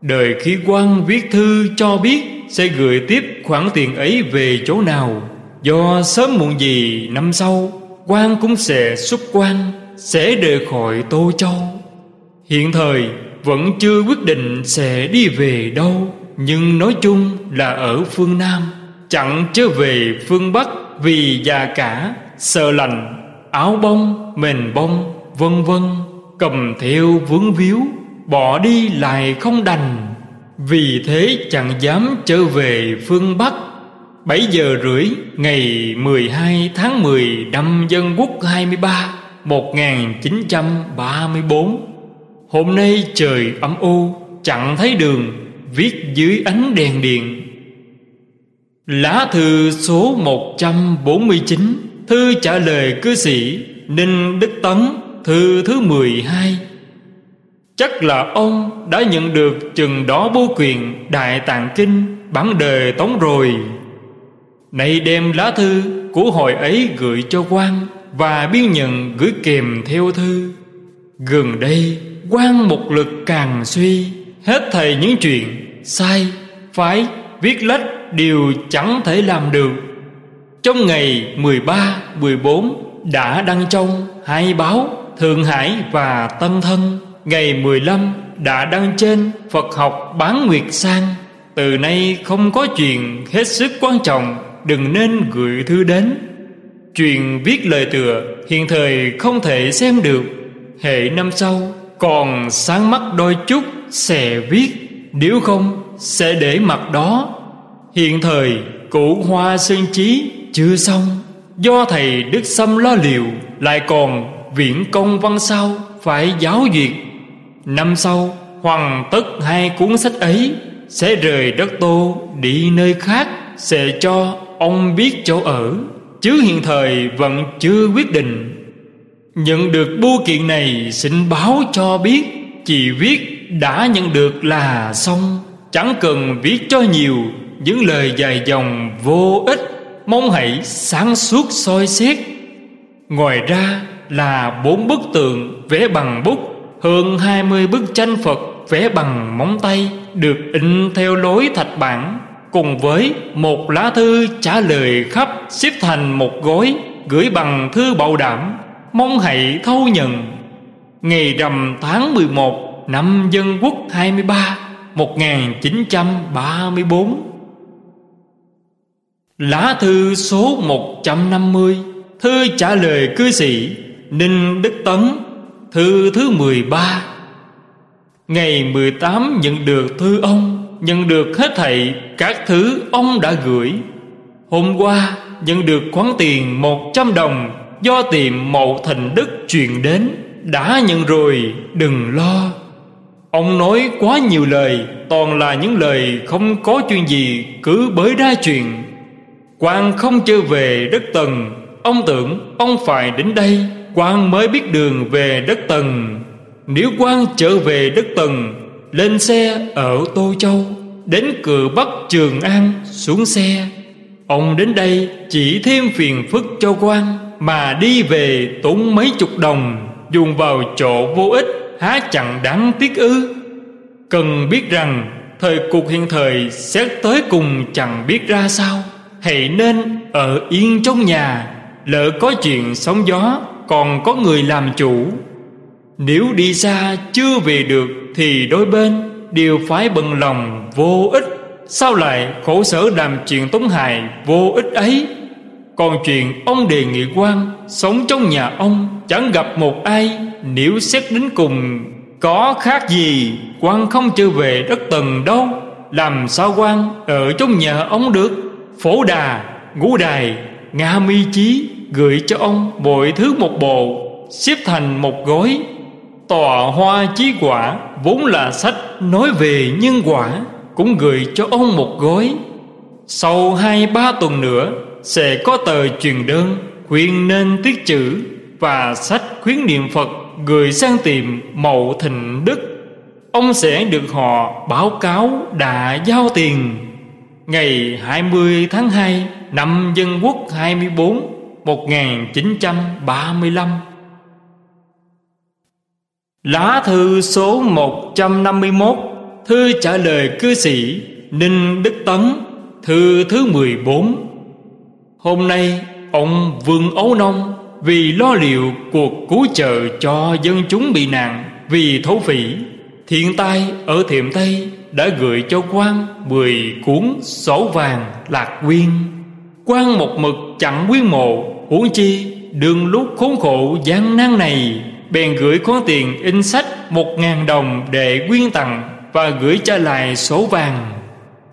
Đời khi quan viết thư cho biết sẽ gửi tiếp khoản tiền ấy về chỗ nào. Do sớm muộn gì năm sau, quan cũng sẽ xuất quan sẽ rời khỏi tô châu. Hiện thời vẫn chưa quyết định sẽ đi về đâu, nhưng nói chung là ở phương nam, chẳng chớ về phương bắc vì già cả, sợ lành áo bông, mền bông, vân vân, cầm theo vướng víu, bỏ đi lại không đành. Vì thế chẳng dám trở về phương Bắc. Bảy giờ rưỡi ngày 12 tháng 10 năm Dân Quốc 23 1934 Hôm nay trời âm u, Chẳng thấy đường, Viết dưới ánh đèn điện. Lá thư số 149 Thư trả lời cư sĩ Ninh Đức Tấn, Thư thứ 12 Chắc là ông đã nhận được chừng đó bố quyền Đại Tạng Kinh bản đời tống rồi. Này đem lá thư của hồi ấy gửi cho quan. Và biên nhận gửi kèm theo thư. Gần đây quan một lực càng suy Hết thầy những chuyện sai, phái, viết lách Đều chẳng thể làm được. Trong ngày 13, 14 Đã đăng trong hai báo Thượng Hải và Tân Thân. Ngày 15 đã đăng trên Phật học bán nguyệt sang. Từ nay không có chuyện hết sức quan trọng Đừng nên gửi thư đến. Chuyện viết lời tựa, Hiện thời không thể xem được. Hệ năm sau, còn sáng mắt đôi chút sẽ viết, nếu không sẽ để mặt đó. Hiện thời cụ hoa sơn trí chưa xong. Do thầy đức sâm lo liệu, lại còn viễn công văn sau phải giáo duyệt. Năm sau, hoàn tất hai cuốn sách ấy, sẽ rời đất tô đi nơi khác, sẽ cho ông biết chỗ ở chứ hiện thời vẫn chưa quyết định. Nhận được bưu kiện này, xin báo cho biết, Chỉ viết đã nhận được là xong. Chẳng cần viết cho nhiều, Những lời dài dòng vô ích, Mong hãy sáng suốt soi xét. Ngoài ra là bốn bức tượng vẽ bằng bút, Hơn hai mươi bức tranh Phật vẽ bằng móng tay, Được in theo lối thạch bản. Cùng với một lá thư trả lời khắp Xếp thành một gói Gửi bằng thư bảo đảm, Mong hãy thâu nhận. Ngày rằm tháng 11 Năm Dân Quốc 23 1934 Lá thư số 150 Thư trả lời cư sĩ Ninh Đức Tấn, Thư thứ 13 Ngày 18 nhận được thư ông Nhận được hết thảy các thứ ông đã gửi. Hôm qua nhận được khoản tiền 100 đồng, Do tiệm Mậu Thành Đức truyền đến, Đã nhận rồi, đừng lo. Ông nói quá nhiều lời, Toàn là những lời không có chuyện gì Cứ bới đa chuyện. Quan không chưa về đất tần, Ông tưởng ông phải đến đây quan mới biết đường về đất tần. Nếu quan trở về đất tần lên xe ở Tô Châu, Đến cửa Bắc Trường An, xuống xe. Ông đến đây chỉ thêm phiền phức cho quan, Mà đi về tốn mấy chục đồng, Dùng vào chỗ vô ích, Há chẳng đáng tiếc ư. Cần biết rằng, Thời cuộc hiện thời xét tới cùng chẳng biết ra sao. Hãy nên ở yên trong nhà, Lỡ có chuyện sóng gió, Còn có người làm chủ. Nếu đi xa chưa về được Thì đôi bên đều phải bận lòng vô ích. Sao lại khổ sở làm chuyện tống hại vô ích ấy? Còn chuyện ông đề nghị quan Sống trong nhà ông chẳng gặp một ai. Nếu xét đến cùng Có khác gì quan không trở về đất tầng đâu. Làm sao quan ở trong nhà ông được? Phổ đà, ngũ đài, nga mi chí Gửi cho ông mọi thứ một bộ Xếp thành một gói Tòa hoa chí quả, Vốn là sách nói về nhân quả, Cũng gửi cho ông một gói. Sau hai ba tuần nữa, Sẽ có tờ truyền đơn Khuyên nên tiết chữ Và sách khuyến niệm Phật Gửi sang tìm Mậu Thịnh Đức. Ông sẽ được họ báo cáo đã giao tiền. Ngày 20 tháng 2 Năm Dân Quốc 24 1935 Lá thư số 151 Thư trả lời cư sĩ Ninh Đức Tấn, Thư thứ 14 Hôm nay, ông Vương Ấu Nông, Vì lo liệu cuộc cứu trợ cho dân chúng bị nạn Vì thấu phỉ, Thiện tai ở Thiệm Tây Đã gửi cho quan Mười cuốn sổ vàng lạc quyên quan một mực chẳng quyên mộ, huống chi đường lúc khốn khổ gian nan này bèn gửi khoản tiền in sách một ngàn đồng để quyên tặng và gửi trả lại số vàng.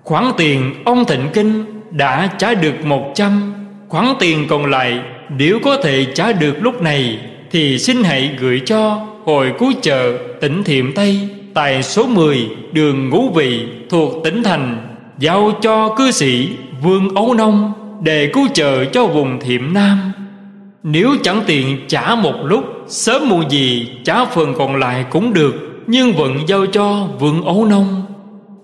Khoản tiền ông thịnh kinh đã trả được một trăm, khoản tiền còn lại nếu có thể trả được lúc này thì xin hãy gửi cho hội cứu trợ tỉnh thiệm tây tại số 10 đường ngũ vị thuộc tỉnh thành, giao cho cư sĩ vương ấu nông để cứu trợ cho vùng thiệm nam. Nếu chẳng tiền trả một lúc Sớm muộn gì trả phần còn lại cũng được, Nhưng vẫn giao cho vườn ấu nông.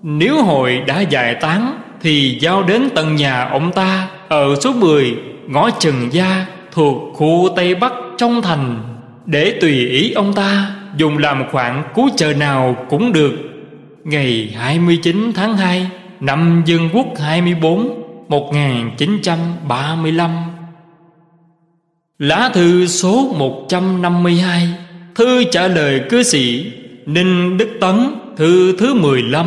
Nếu hội đã giải tán, Thì giao đến tận nhà ông ta Ở số 10 Ngõ Trần Gia, Thuộc khu Tây Bắc trong thành. Để tùy ý ông ta, Dùng làm khoản cứu trợ nào cũng được. Ngày 29 tháng 2 Năm Dân Quốc 24 1935 Lá thư số 152 Thư trả lời cư sĩ Ninh Đức Tấn, Thư thứ 15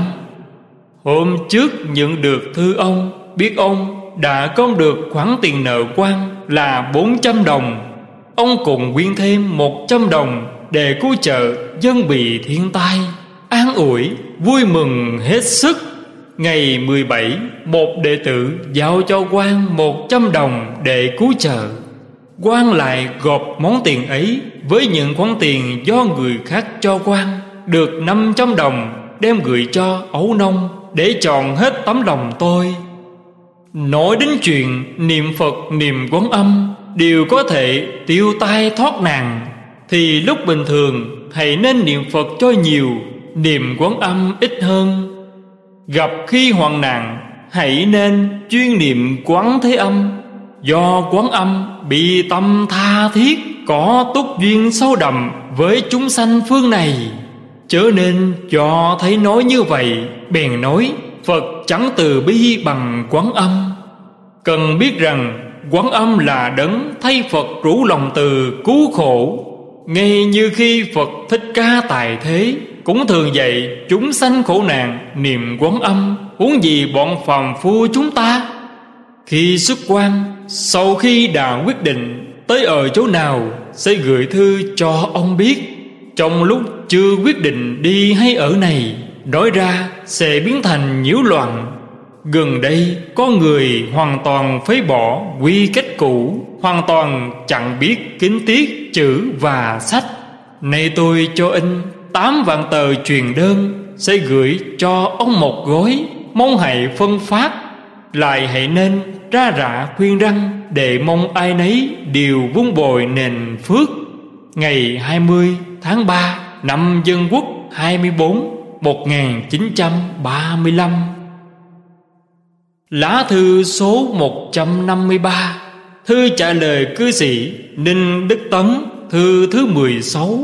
Hôm trước nhận được thư ông, Biết ông đã có được khoản tiền nợ quan là 400 đồng. Ông cùng quyên thêm 100 đồng Để cứu trợ dân bị thiên tai. An ủi, vui mừng hết sức. Ngày 17 Một đệ tử giao cho quan 100 đồng để cứu trợ quan lại gộp món tiền ấy với những khoản tiền do người khác cho quan được 500 đồng, đem gửi cho ấu nông để chọn hết tấm lòng tôi. Nói đến chuyện niệm phật niệm quán âm đều có thể tiêu tai thoát nạn, thì lúc bình thường thầy nên niệm phật cho nhiều, niệm quán âm ít hơn. Gặp khi hoạn nạn, hãy nên chuyên niệm quán thế âm. Do quán âm bị tâm tha thiết, Có túc duyên sâu đậm với chúng sanh phương này. Chớ nên cho thấy nói như vậy, Bèn nói, Phật chẳng từ bi bằng quán âm. Cần biết rằng, quán âm là đấng thay Phật rủ lòng từ cứu khổ. Ngay như khi Phật thích ca tài thế, Cũng thường dạy chúng sanh khổ nạn Niềm quán âm. Huống gì bọn phàm phu chúng ta khi xuất quan, Sau khi đã quyết định Tới ở chỗ nào, Sẽ gửi thư cho ông biết. Trong lúc chưa quyết định đi hay ở này, Nói ra sẽ biến thành nhiễu loạn. Gần đây, có người hoàn toàn phế bỏ quy cách cũ, Hoàn toàn chẳng biết kính tiết, chữ và sách. Nay tôi cho in tám vạn tờ truyền đơn, Sẽ gửi cho ông một gói, Mong hãy phân phát. Lại hãy nên ra rạ khuyên răng Để mong ai nấy đều vun bồi nền phước. Ngày 20 tháng 3 năm Dân Quốc 24 1935 Lá thư số 153 Thư trả lời cư sĩ Ninh Đức Tấn, Thư thứ 16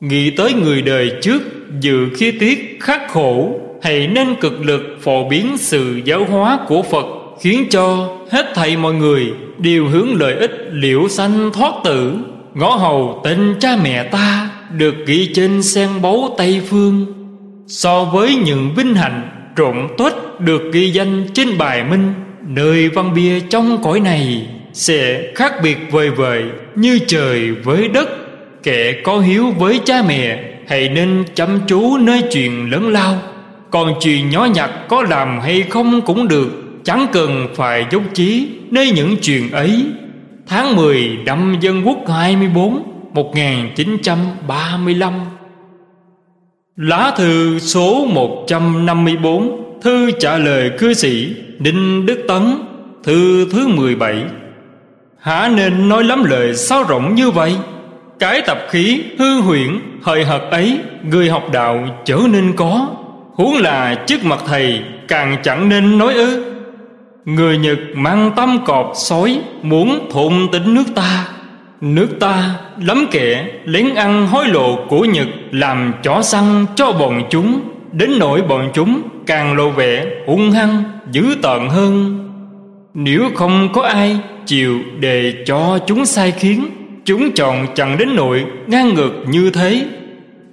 Nghĩ tới người đời trước Dự khí tiết khắc khổ, Hãy nên cực lực phổ biến sự giáo hóa của Phật Khiến cho hết thầy mọi người Đều hướng lợi ích liễu sanh thoát tử. Ngõ hầu tên cha mẹ ta Được ghi trên sen báu Tây Phương. So với những vinh hạnh trộn tuất được ghi danh trên bài minh, Nơi văn bia trong cõi này Sẽ khác biệt vời vời như trời với đất. Kẻ có hiếu với cha mẹ, Hãy nên chăm chú nơi chuyện lớn lao. Còn chuyện nhỏ nhặt có làm hay không cũng được, Chẳng cần phải dốc chí nơi những chuyện ấy. Tháng 10 năm Dân Quốc 24 1935 Lá thư số 154 Thư trả lời cư sĩ Đinh Đức Tấn, Thư thứ 17 Hả nên nói lắm lời sao rộng như vậy? Cái tập khí hư huyễn, Hời hợt ấy, Người học đạo trở nên có. Huống là trước mặt thầy Càng chẳng nên nói ư. Người Nhật mang tâm cọp sói Muốn thôn tính nước ta. Nước ta lắm kẻ lén ăn hối lộ của Nhật Làm chó săn cho bọn chúng. Đến nỗi bọn chúng càng lộ vẻ hung hăng, dữ tợn hơn. Nếu không có ai chịu để cho chúng sai khiến, Chúng chọn chẳng đến nỗi ngang ngược như thế.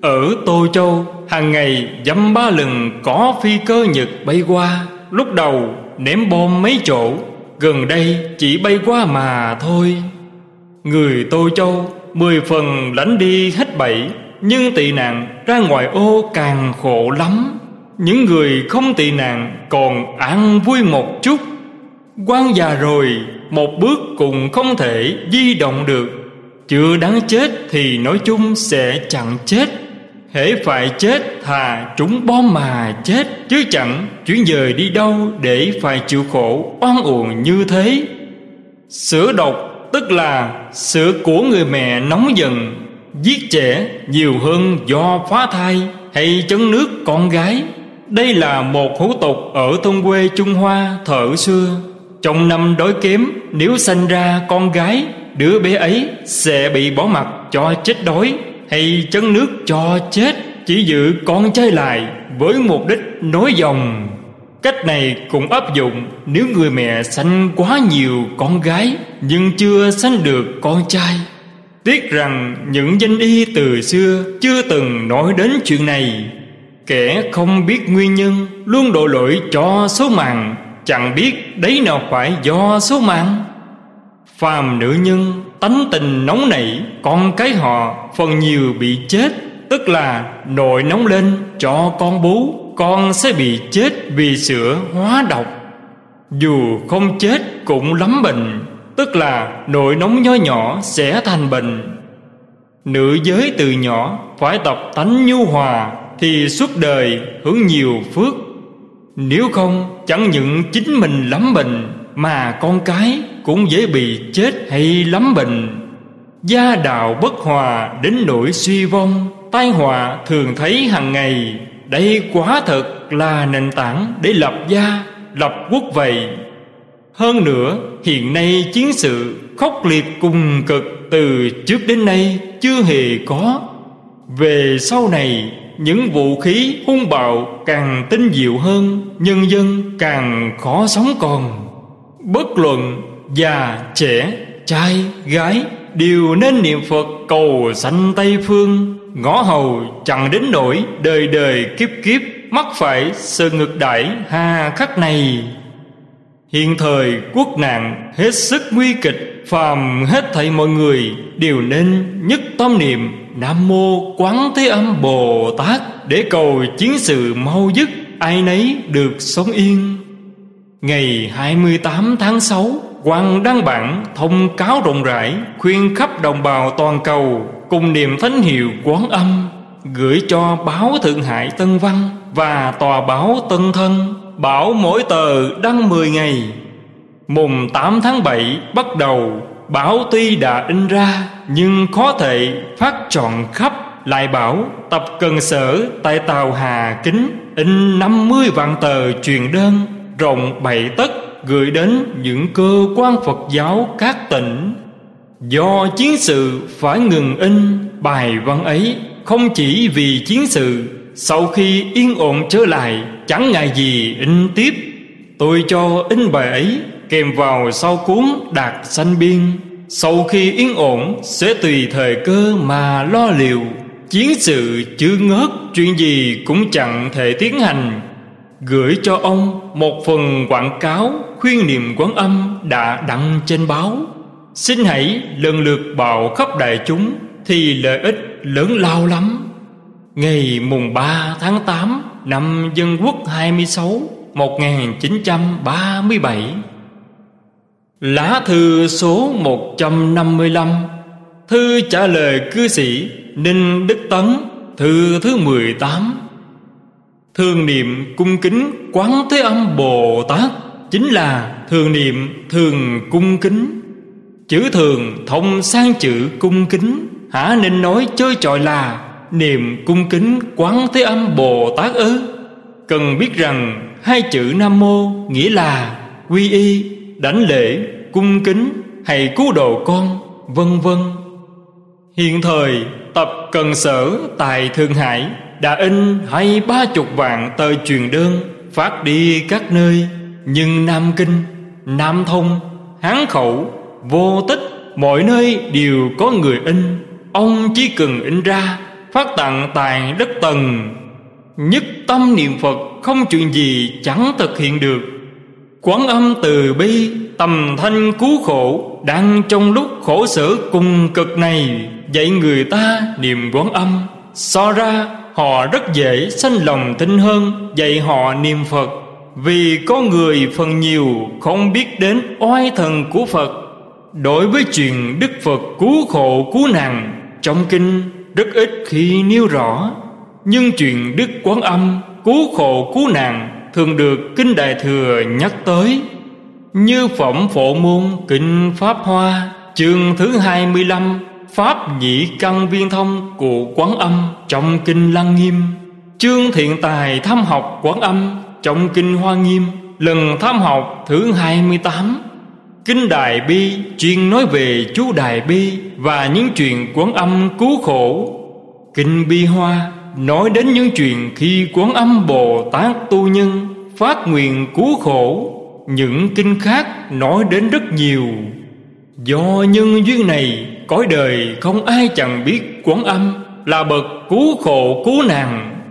Ở Tô Châu, hàng ngày dăm ba lần có phi cơ Nhật bay qua. Lúc đầu ném bom mấy chỗ, Gần đây chỉ bay qua mà thôi. Người Tô Châu Mười phần lánh đi hết bảy Nhưng tị nạn ra ngoài ô càng khổ lắm. Những người không tị nạn Còn ăn vui một chút. Quan già rồi, Một bước cũng không thể di động được. Chưa đáng chết thì nói chung sẽ chẳng chết. Hễ phải chết thà trúng bom mà chết, Chứ chẳng chuyển dời đi đâu Để phải chịu khổ oan uổng như thế. Sữa độc, Tức là sữa của người mẹ nóng giận, Giết trẻ nhiều hơn do phá thai Hay chấn nước con gái. Đây là một hủ tục ở thôn quê Trung Hoa thở xưa. Trong năm đói kém, Nếu sanh ra con gái, Đứa bé ấy sẽ bị bỏ mặt cho chết đói. Hay chấn nước cho chết Chỉ giữ con trai lại Với mục đích nối dòng Cách này cũng áp dụng nếu người mẹ sanh quá nhiều con gái nhưng chưa sanh được con trai. Tiếc rằng những danh y từ xưa chưa từng nói đến chuyện này. Kẻ không biết nguyên nhân luôn đổ lỗi cho số mạng, chẳng biết đấy nào phải do số mạng. Phàm nữ nhân tánh tình nóng nảy, con cái họ phần nhiều bị chết, tức là nội nóng lên cho con bú con sẽ bị chết vì sữa hóa độc. Dù không chết cũng lắm bệnh tức là nội nóng nho nhỏ sẽ thành bệnh. Nữ giới từ nhỏ phải tập tánh nhu hòa thì suốt đời hưởng nhiều phước. Nếu không chẳng những chính mình lắm bệnh mà con cái cũng dễ bị chết hay lắm bệnh. Gia đạo bất hòa đến nỗi suy vong, tai họa thường thấy hàng ngày. Đây quá thật là nền tảng để lập gia, lập quốc vậy. Hơn nữa, hiện nay chiến sự khốc liệt cùng cực từ trước đến nay chưa hề có. Về sau này, Những vũ khí hung bạo càng tinh diệu hơn, Nhân dân càng khó sống còn. Bất luận già, trẻ, trai, gái Đều nên niệm Phật cầu sanh Tây Phương. Ngõ hầu chẳng đến nỗi đời đời kiếp kiếp, Mắc phải sự ngược đãi hà khắc này. Hiện thời quốc nạn hết sức nguy kịch, Phàm hết thảy mọi người đều nên nhất tâm niệm Nam Mô Quán Thế Âm Bồ Tát Để cầu chiến sự mau dứt, Ai nấy được sống yên. Ngày 28 tháng 6 Quang đăng bản thông cáo rộng rãi, Khuyên khắp đồng bào toàn cầu Cùng niệm thánh hiệu quán âm, Gửi cho báo Thượng Hải Tân Văn Và tòa báo Tân Thân, Bảo mỗi tờ đăng 10 ngày. Mùng 8 tháng 7 bắt đầu, Báo tuy đã in ra Nhưng khó thể phát trọn khắp, Lại bảo tập cần sở Tại tàu Hà Kính In 50 vạn tờ truyền đơn, Rộng bảy tấc. Gửi đến những cơ quan Phật giáo các tỉnh. Do chiến sự phải ngừng in, Bài văn ấy Không chỉ vì chiến sự, Sau khi yên ổn trở lại, Chẳng ngại gì in tiếp. Tôi cho in bài ấy Kèm vào sau cuốn Đạt Sanh Biên. Sau khi yên ổn, Sẽ tùy thời cơ mà lo liệu. Chiến sự chưa ngớt, Chuyện gì cũng chẳng thể tiến hành. Gửi cho ông một phần quảng cáo. Khuyên niệm quán âm đã đăng trên báo. Xin hãy lần lượt bạo khắp đại chúng Thì lợi ích lớn lao lắm. Ngày mùng 3 tháng 8 năm Dân Quốc 26 1937 Lá thư số 155 Thư trả lời cư sĩ Ninh Đức Tấn, Thư thứ 18 thương niệm cung kính Quán Thế Âm Bồ Tát. Chính là thường niệm thường cung kính. Chữ thường thông sang chữ cung kính. Hả nên nói chơi trò là Niệm cung kính Quán Thế Âm Bồ Tát ư? Cần biết rằng Hai chữ Nam Mô nghĩa là Quy y, đảnh lễ, cung kính Hay cứu độ con Vân vân. Hiện thời tập cần sở tại Thượng Hải Đã in hay ba chục vạn tờ truyền đơn Phát đi các nơi. Nhưng Nam Kinh, Nam Thông, Hán Khẩu Vô tích Mọi nơi đều có người in. Ông chỉ cần in ra Phát tặng tài đất tầng Nhất tâm niệm Phật Không chuyện gì chẳng thực hiện được. Quán âm từ bi Tầm thanh cứu khổ Đang trong lúc khổ sở cùng cực này Dạy người ta niệm quán âm. So ra họ rất dễ sanh lòng tin hơn Dạy họ niệm Phật. Vì có người phần nhiều Không biết đến oai thần của Phật. Đối với chuyện Đức Phật cứu khổ, cứu nạn, Trong kinh rất ít khi nêu rõ. Nhưng chuyện Đức Quán Âm cứu khổ, cứu nạn Thường được Kinh Đại Thừa nhắc tới. Như Phẩm Phổ Môn Kinh Pháp Hoa, Chương thứ 25 Pháp Nhị Căn Viên Thông của Quán Âm Trong Kinh Lăng Nghiêm. Chương Thiện Tài Tham Học Quán Âm Trọng Kinh Hoa Nghiêm, Lần tham học thứ 28 Kinh Đại Bi chuyên nói về chú Đại Bi Và những chuyện quán âm cứu khổ. Kinh Bi Hoa nói đến những chuyện khi quán âm Bồ Tát tu nhân Phát nguyện cứu khổ. Những kinh khác nói đến rất nhiều. Do nhân duyên này, Cõi đời không ai chẳng biết quán âm Là bậc cứu khổ cứu nàng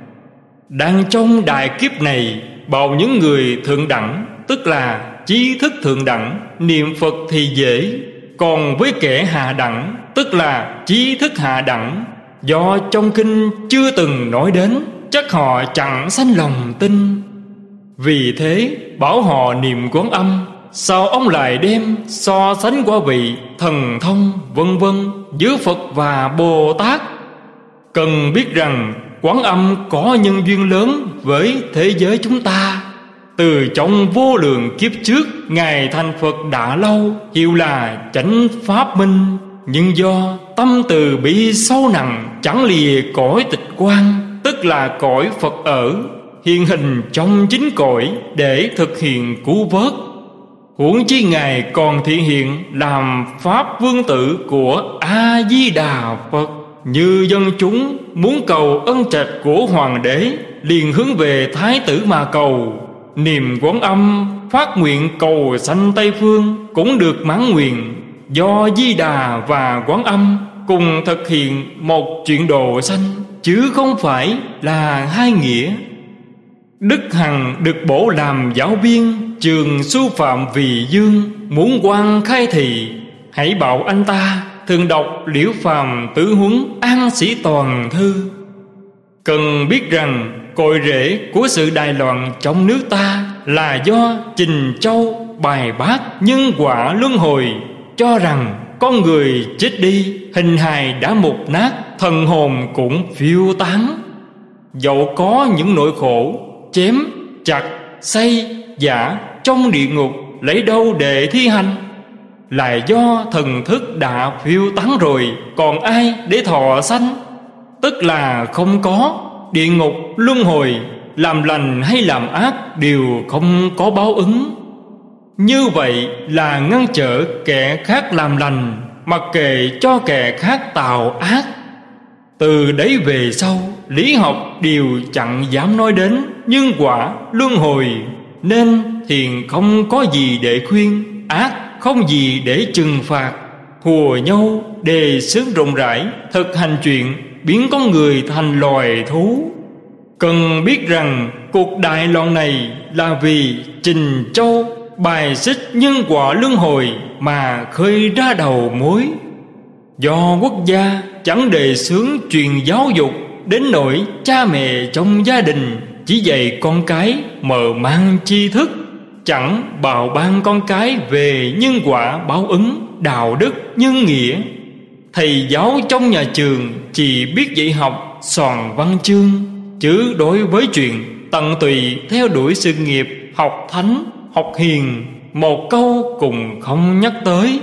Đang trong đại kiếp này Bào những người thượng đẳng, Tức là trí thức thượng đẳng, niệm phật thì dễ. Còn với kẻ hạ đẳng, tức là trí thức hạ đẳng, do trong kinh chưa từng nói đến, chắc họ chẳng sanh lòng tin. Vì thế, bảo họ niệm quán âm, sao ông lại đem so sánh qua vị thần thông, vân vân, giữa phật và bồ tát? Cần biết rằng quán âm có nhân duyên lớn với thế giới chúng ta. Từ trong vô lượng kiếp trước, Ngài thành Phật đã lâu Hiệu là chánh pháp minh. Nhưng do tâm từ bị sâu nặng, Chẳng lìa cõi tịch quan Tức là cõi Phật ở, Hiện hình trong chính cõi Để thực hiện cứu vớt. Huống chi Ngài còn thị hiện Làm Pháp vương tử của A-di-đà Phật. Như dân chúng muốn cầu ân trạch của hoàng đế, Liền hướng về thái tử mà cầu. Niềm quán âm, phát nguyện cầu sanh Tây Phương Cũng được mãn nguyện. Do Di Đà và quán âm Cùng thực hiện một chuyện đồ sanh, Chứ không phải là hai nghĩa. Đức Hằng được bổ làm giáo viên, Trường sư phạm vì dương Muốn quan khai thị. Hãy bảo anh ta thường đọc liễu phàm tứ huấn an sĩ toàn thư. Cần biết rằng cội rễ của sự đài loạn trong nước ta là do trình châu bài bác nhân quả luân hồi cho rằng con người chết đi, hình hài đã mục nát, thần hồn cũng phiêu tán. Dẫu có những nỗi khổ, chém, chặt xây giả, trong địa ngục, lấy đâu để thi hành? Là do thần thức đã phiêu tán rồi, còn ai để thọ sanh? Tức là không có địa ngục, luân hồi, làm lành hay làm ác đều không có báo ứng. Như vậy là ngăn trở kẻ khác làm lành, mặc kệ cho kẻ khác tạo ác. Từ đấy về sau, lý học đều chẳng dám nói đến nhân quả, luân hồi, nên thiền không có gì để khuyên ác không gì để trừng phạt. Hùa nhau đề xướng rộng rãi, thực hành chuyện, biến con người thành loài thú. Cần biết rằng cuộc đại loạn này là vì trình châu bài xích nhân quả luân hồi mà khơi ra đầu mối. Do quốc gia chẳng đề xướng truyền giáo dục đến nỗi cha mẹ trong gia đình chỉ dạy con cái mờ mang tri thức chẳng bào ban con cái về nhân quả báo ứng, đạo đức nhân nghĩa. Thầy giáo trong nhà trường chỉ biết dạy học, soàn văn chương, chứ đối với chuyện tận tùy theo đuổi sự nghiệp, học thánh, học hiền, một câu cùng không nhắc tới.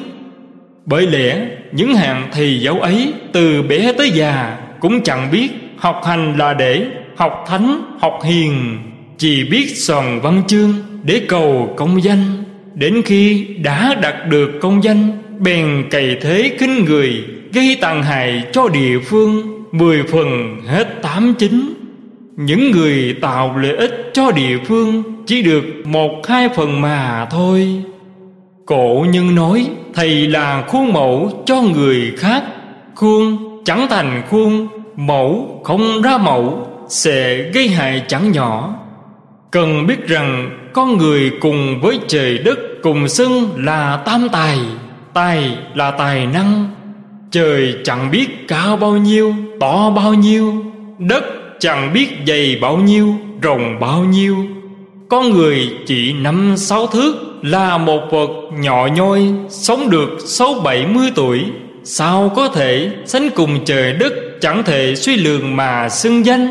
Bởi lẽ, những hạng thầy giáo ấy từ bé tới già cũng chẳng biết học hành là để học thánh, học hiền, chỉ biết soàn văn chương để cầu công danh. Đến khi đã đạt được công danh, bèn cày thế kinh người, gây tàn hại cho địa phương, mười phần hết tám chín. Những người tạo lợi ích cho địa phương chỉ được một hai phần mà thôi. Cổ nhân nói, thầy là khuôn mẫu cho người khác. Khuôn chẳng thành khuôn, mẫu không ra mẫu, sẽ gây hại chẳng nhỏ. Cần biết rằng con người cùng với trời đất cùng xưng là tam tài. Tài là tài năng. Trời chẳng biết cao bao nhiêu, to bao nhiêu. Đất chẳng biết dày bao nhiêu, rộng bao nhiêu. Con người chỉ năm sáu thước, là một vật nhỏ nhoi, sống được sáu bảy mươi tuổi. Sao có thể sánh cùng trời đất chẳng thể suy lường mà xưng danh?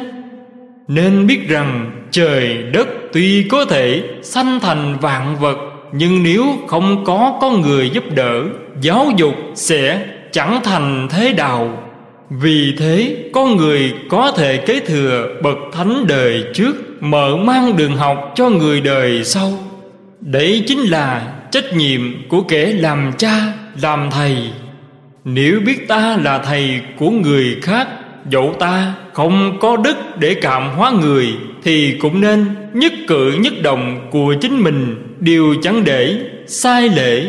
Nên biết rằng trời đất tuy có thể sanh thành vạn vật, nhưng nếu không có con người giúp đỡ, giáo dục sẽ chẳng thành thế đạo vì thế, con người có thể kế thừa bậc thánh đời trước mở mang đường học cho người đời sau. Đấy chính là trách nhiệm của kẻ làm cha, làm thầy. Nếu biết ta là thầy của người khác dẫu ta không có đức để cảm hóa người, thì cũng nên nhất cử nhất động của chính mình. Đều chẳng để, sai lễ,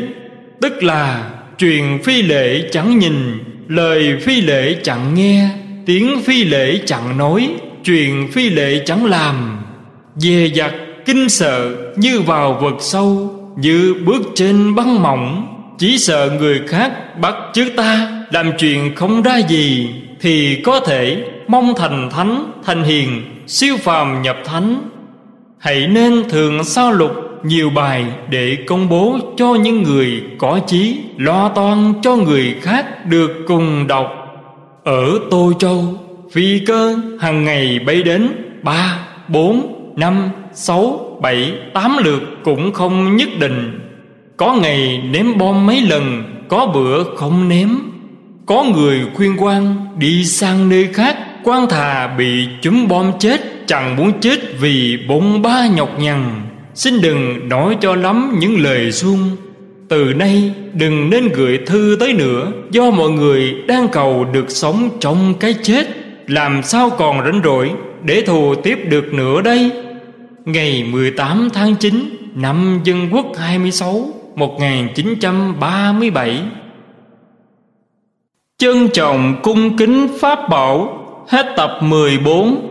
tức là truyền phi lễ chẳng nhìn, lời phi lễ chẳng nghe, tiếng phi lễ chẳng nói, truyền phi lễ chẳng làm. Dè dặt kinh sợ như vào vực sâu, như bước trên băng mỏng. Chỉ sợ người khác bắt chước ta, làm chuyện không ra gì thì có thể mong thành thánh, thành hiền, siêu phàm nhập thánh. Hãy nên thường sao lục nhiều bài để công bố cho những người có chí, lo toan cho người khác được cùng đọc. Ở tô châu, phi cơ hàng ngày bay đến ba, bốn, năm, sáu, bảy, tám lượt cũng không nhất định. Có ngày ném bom mấy lần, có bữa không ném có người khuyên quan đi sang nơi khác, quan thà bị chúng bom chết, chẳng muốn chết vì bụng ba nhọc nhằn. Xin đừng nói cho lắm những lời xuông Từ nay đừng nên gửi thư tới nữa, Do mọi người đang cầu được sống trong cái chết. Làm sao còn rảnh rỗi Để thù tiếp được nữa đây? Ngày 18 tháng 9 Năm Dân Quốc 26 1937 Trân trọng cung kính Pháp Bảo Hết tập 14